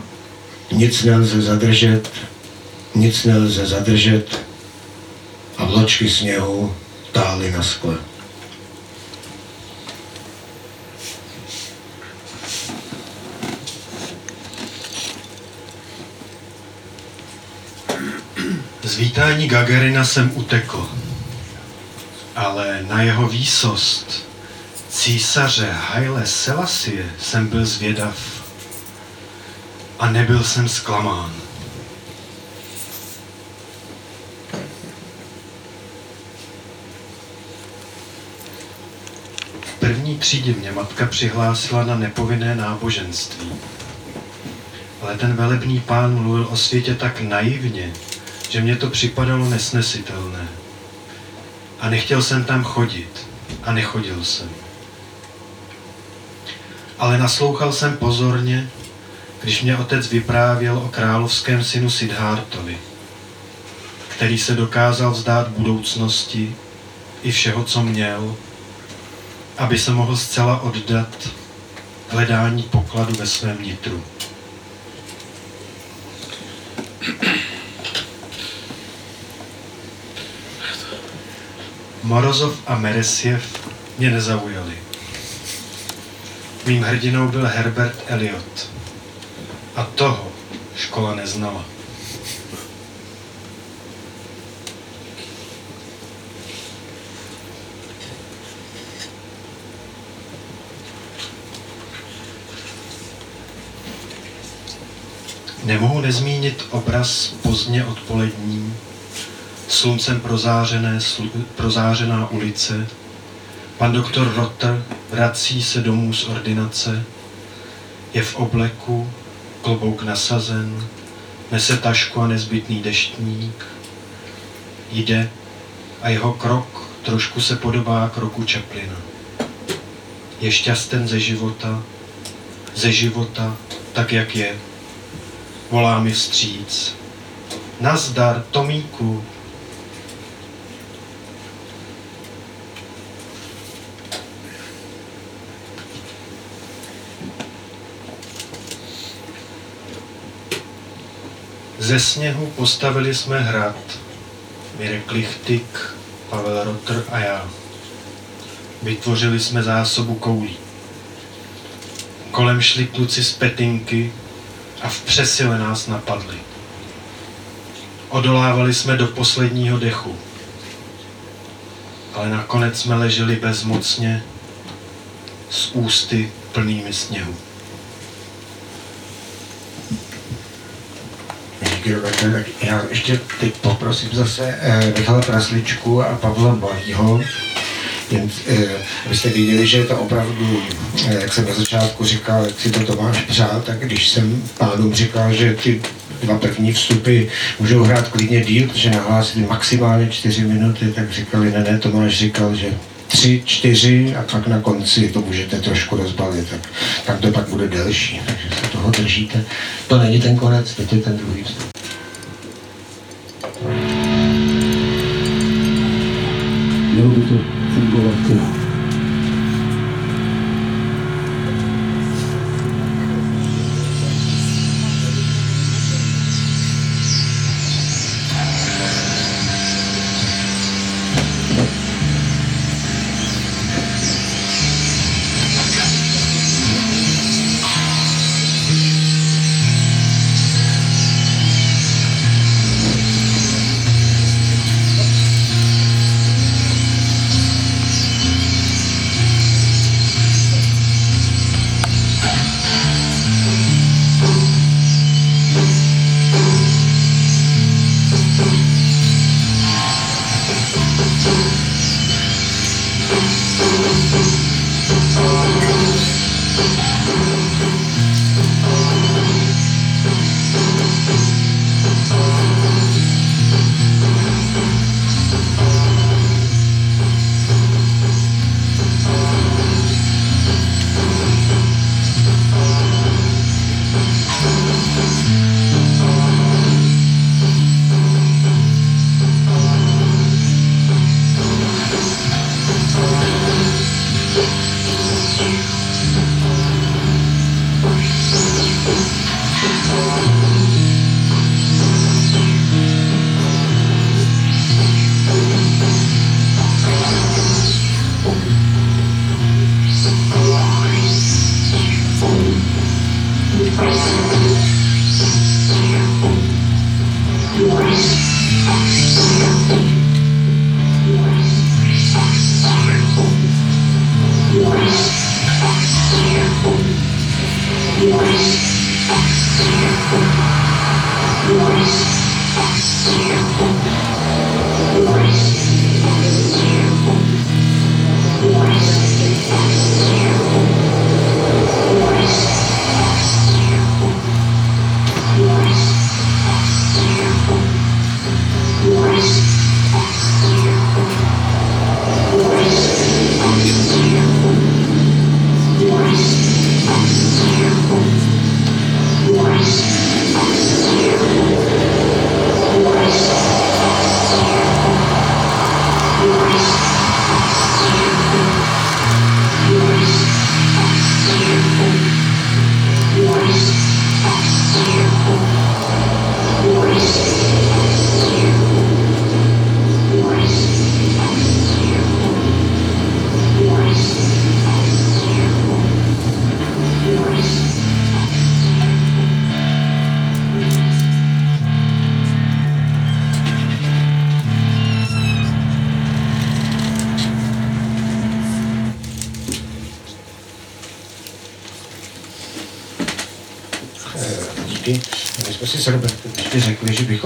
Nic nelze zadržet, nic nelze zadržet a vločky sněhu tály na skle. Z vítání Gagarina jsem utekl, ale na jeho výsost císaře Haile Selassie jsem byl zvědav a nebyl jsem zklamán. V první třídě mě matka přihlásila na nepovinné náboženství. Ale ten velebný pán mluvil o světě tak naivně, že mě to připadalo nesnesitelné. A nechtěl jsem tam chodit. A nechodil jsem. Ale naslouchal jsem pozorně, když mě otec vyprávěl o královském synu Siddhartovi, který se dokázal vzdát budoucnosti i všeho, co měl, aby se mohl zcela oddat hledání pokladu ve svém nitru. Morozov a Meresjev mě nezaujali. Mým hrdinou byl Herbert Eliot. A toho škola neznala. Nemohu nezmínit obraz pozdně odpolední, sluncem prozářené, slu, prozářená ulice. Pan doktor Rotter vrací se domů z ordinace, je v obleku, klobouk nasazen, nese tašku a nezbytný deštník, jde a jeho krok trošku se podobá kroku Čaplina. Je šťasten ze života, ze života, tak jak je. Volá mi vstříc. Nazdar, Tomíku. Ze sněhu postavili jsme hrad. Mirek Lichtik, Pavel Rotr a já. Vytvořili jsme zásobu koulí. Kolem šli kluci z petinky a v přesile nás napadli. Odolávali jsme do posledního dechu. Ale nakonec jsme leželi bezmocně s ústy plnými sněhu. Roberte. Tak já ještě teď poprosím zase eh, Michala Prasličku a Pavla Malýho, jen eh, abyste věděli, že je to opravdu, eh, jak jsem na začátku říkal, jak si to Tomáš přál, tak když jsem pánům říkal, že ty dva první vstupy můžou hrát klidně díl, protože nahlásili maximálně čtyři minuty, tak říkali, ne, ne, Tomáš říkal, že tři, čtyři a pak na konci to můžete trošku rozbalit, tak, tak to pak bude delší, takže se toho držíte. To není ten konec, teď je ten druhý vstup. 不。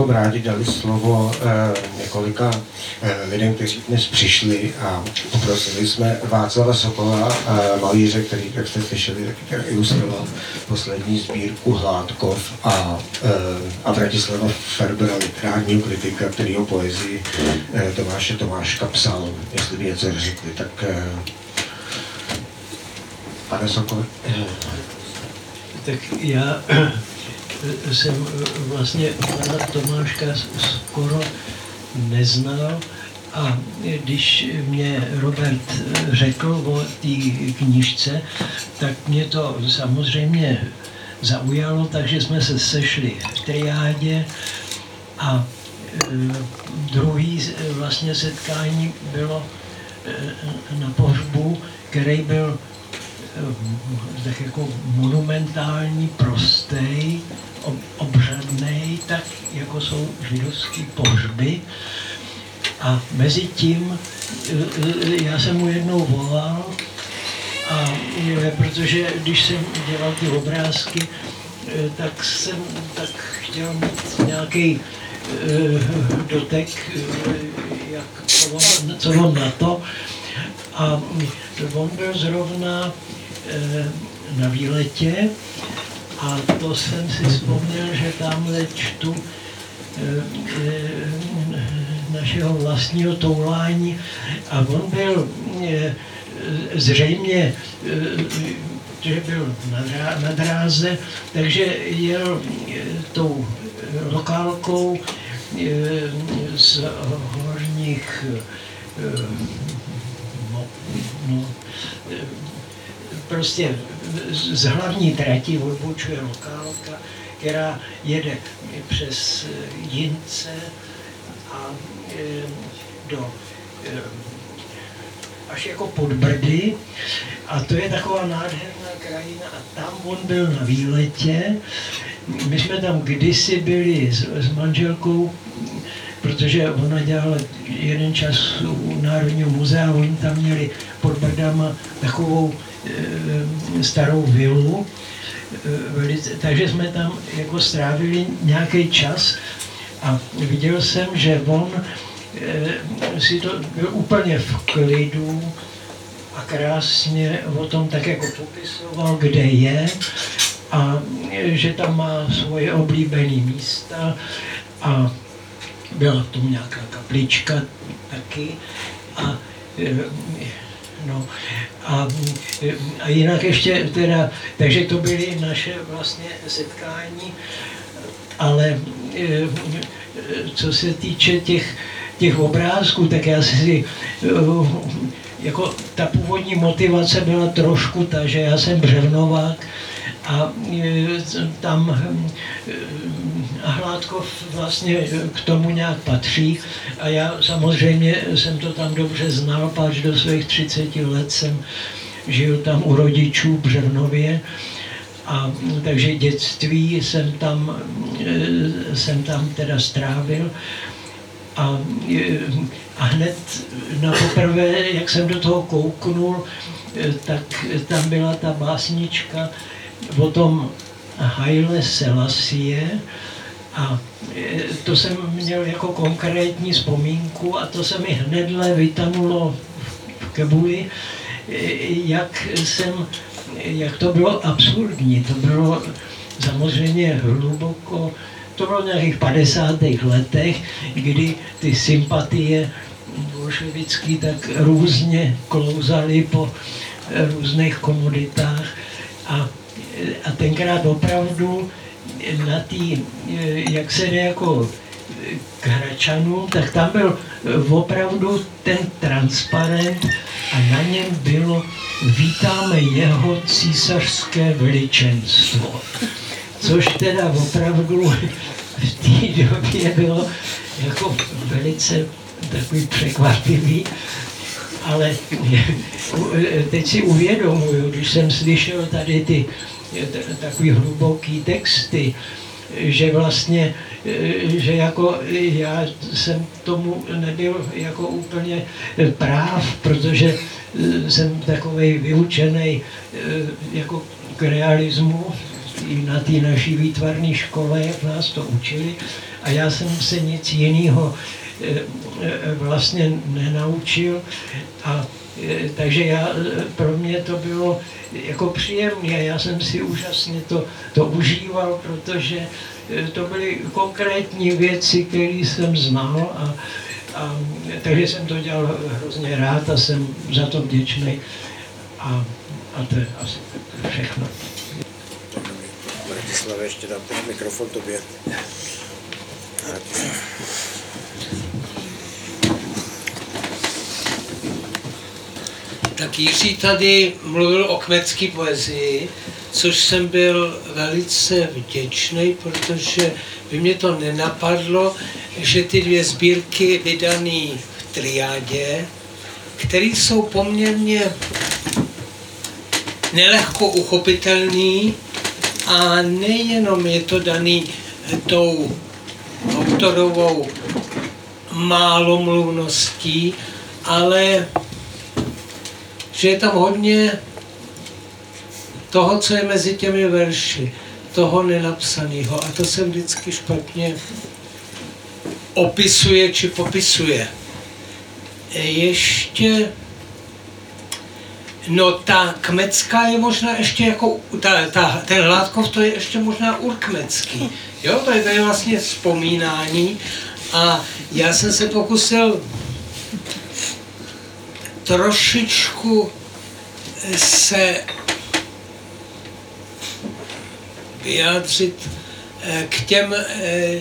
Bychom rádi dali slovo eh, několika eh, lidem, kteří dnes přišli a poprosili jsme Václava Sokola, eh, malíře, který, jak jste slyšeli, taky ilustroval poslední sbírku Hládkov a, eh, a Vratislava Ferbera, literárního kritika, který o poezii eh, Tomáše Tomáška psal, jestli by něco řekli, tak eh, pane Sokol, eh, Tak já jsem vlastně pana Tomáška skoro neznal a když mě Robert řekl o té knižce, tak mě to samozřejmě zaujalo, takže jsme se sešli v triádě a e, druhý vlastně setkání bylo na pohřbu, který byl eh, tak jako monumentální, prostý, obřadný, tak jako jsou židovský pohřby. A mezi tím eh, eh, já jsem mu jednou volal, a protože když jsem dělal ty obrázky, eh, tak jsem tak chtěl mít nějaký dotek, jak, co, on, na to. A on byl zrovna na výletě a to jsem si vzpomněl, že tamhle čtu eh, eh, našeho vlastního toulání a on byl eh, zřejmě, eh, že byl na, drá- na dráze, takže jel eh, tou eh, lokálkou eh, z horních eh, no, eh, prostě z hlavní trati odbočuje lokálka, která jede přes Jince a do až jako pod Brdy a to je taková nádherná krajina a tam on byl na výletě. My jsme tam kdysi byli s, s manželkou, protože ona dělala jeden čas u Národního muzea, oni tam měli pod Brdama takovou starou vilu, e, velice, takže jsme tam jako strávili nějaký čas a viděl jsem, že on e, si to byl úplně v klidu a krásně o tom tak jako popisoval, kde je a že tam má svoje oblíbené místa a byla v tom nějaká kaplička taky a No. A, a jinak ještě teda, takže to byly naše vlastně setkání, ale e, co se týče těch, těch obrázků, tak já si e, jako ta původní motivace byla trošku ta, že já jsem břevnovák a e, tam e, a Hládkov vlastně k tomu nějak patří. A já samozřejmě jsem to tam dobře znal, páč do svých 30 let jsem žil tam u rodičů v Břevnově a takže dětství jsem tam, e, jsem tam teda strávil. A, e, a hned na poprvé, jak jsem do toho kouknul, e, tak tam byla ta básnička o tom Haile Selassie a e, to jsem měl jako konkrétní vzpomínku a to se mi hnedle vytanulo v kebuli, e, jak jsem, jak to bylo absurdní, to bylo samozřejmě hluboko, to bylo v nějakých 50. letech, kdy ty sympatie bolševický tak různě klouzaly po různých komoditách a, a tenkrát opravdu na tý, jak se jde jako k Hračanům, tak tam byl opravdu ten transparent a na něm bylo vítáme jeho císařské veličenstvo. Což teda opravdu v té době bylo jako velice takový překvapivý, ale teď si uvědomuju, když jsem slyšel tady ty takový hluboký texty, že vlastně, že jako já jsem tomu nebyl jako úplně práv, protože jsem takový vyučený jako k realismu, i na té naší výtvarné škole, jak nás to učili. A já jsem se nic jiného vlastně nenaučil. A takže já, pro mě to bylo jako příjemné. Já jsem si úžasně to, to užíval, protože to byly konkrétní věci, které jsem znal a, a takže jsem to dělal hrozně rád a jsem za to vděčný. A, a to je asi všechno. Bratislava, ještě dám ten mikrofon tobě. Tak Jiří tady mluvil o kmecké poezii, což jsem byl velice vděčný, protože by mě to nenapadlo, že ty dvě sbírky vydané v triádě, které jsou poměrně nelehko uchopitelný a nejenom je to daný tou autorovou málomluvností, ale že je tam hodně toho, co je mezi těmi verši, toho nenapsaného. A to se vždycky špatně opisuje či popisuje. Ještě No ta kmecká je možná ještě jako, ta, ta, ten Hládkov to je ještě možná urkmecký. Jo, to je, to je vlastně vzpomínání a já jsem se pokusil trošičku se vyjádřit eh, k těm eh,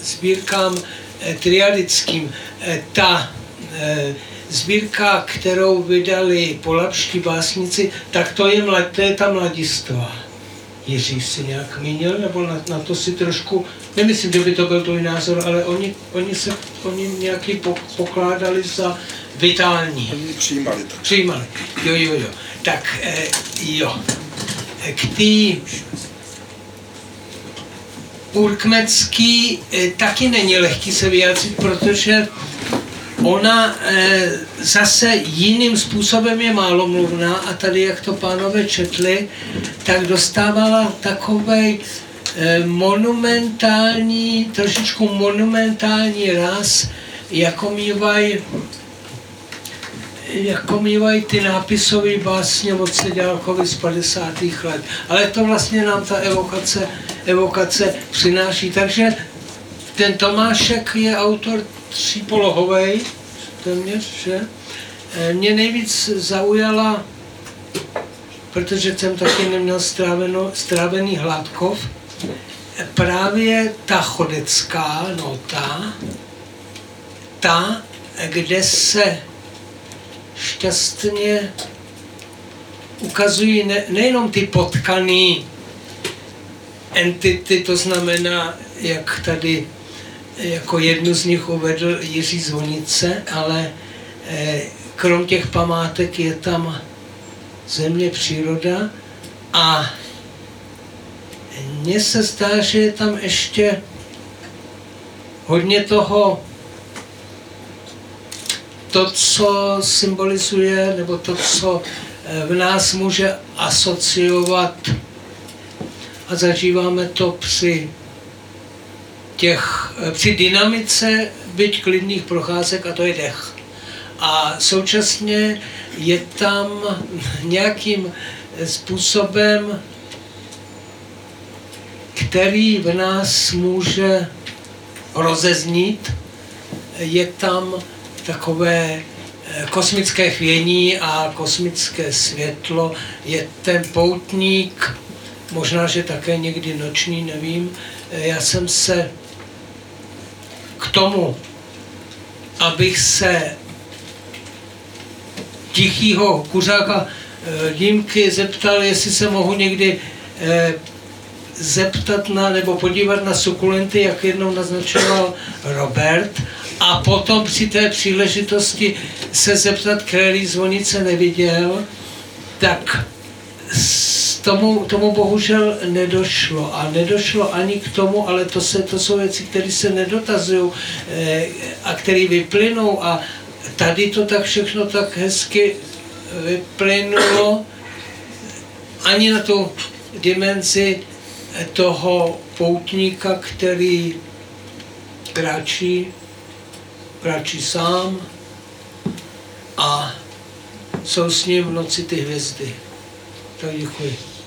sbírkám eh, triadickým. Ta sbírka, kterou vydali polapští básnici, tak to je, mlad, to je ta mladistvá. Jiří si nějak mínil, nebo na, na to si trošku, nemyslím, že by to byl tvůj názor, ale oni, oni se oni nějaký pokládali za vitální. Oni přijímali to. Přijímali, jo, jo, jo. Tak eh, jo, k té urkmecký eh, taky není lehký se vyjádřit, protože ona e, zase jiným způsobem je málomluvná a tady, jak to pánové četli, tak dostávala takový e, monumentální, trošičku monumentální ráz, jako mývají jako mývají ty nápisové básně od Sedělkovi z 50. let. Ale to vlastně nám ta evokace, evokace přináší. Takže ten Tomášek je autor třípolohovej, téměř, že? E, mě nejvíc zaujala, protože jsem taky neměl stráveno, strávený hladkov, právě ta chodecká nota, ta, kde se šťastně ukazují ne, nejenom ty potkaný entity, to znamená, jak tady jako jednu z nich uvedl Jiří Zvonice, ale eh, krom těch památek je tam země, příroda a mně se zdá, že je tam ještě hodně toho, to, co symbolizuje, nebo to, co eh, v nás může asociovat a zažíváme to při těch, eh, při dynamice byť klidných procházek a to je dech. A současně je tam nějakým způsobem, který v nás může rozeznít, je tam takové eh, kosmické chvění a kosmické světlo, je ten poutník, možná, že také někdy noční, nevím. Eh, já jsem se k tomu, abych se tichýho kuřáka e, Dímky zeptal, jestli se mohu někdy zeptat na, nebo podívat na sukulenty, jak jednou naznačoval Robert, a potom při té příležitosti se zeptat, který zvonice neviděl, tak tomu, tomu bohužel nedošlo. A nedošlo ani k tomu, ale to, se, to jsou věci, které se nedotazují eh, a které vyplynou. A tady to tak všechno tak hezky vyplynulo. Ani na tu dimenzi toho poutníka, který kráčí, kráčí sám a jsou s ním v noci ty hvězdy. Tak děkuji.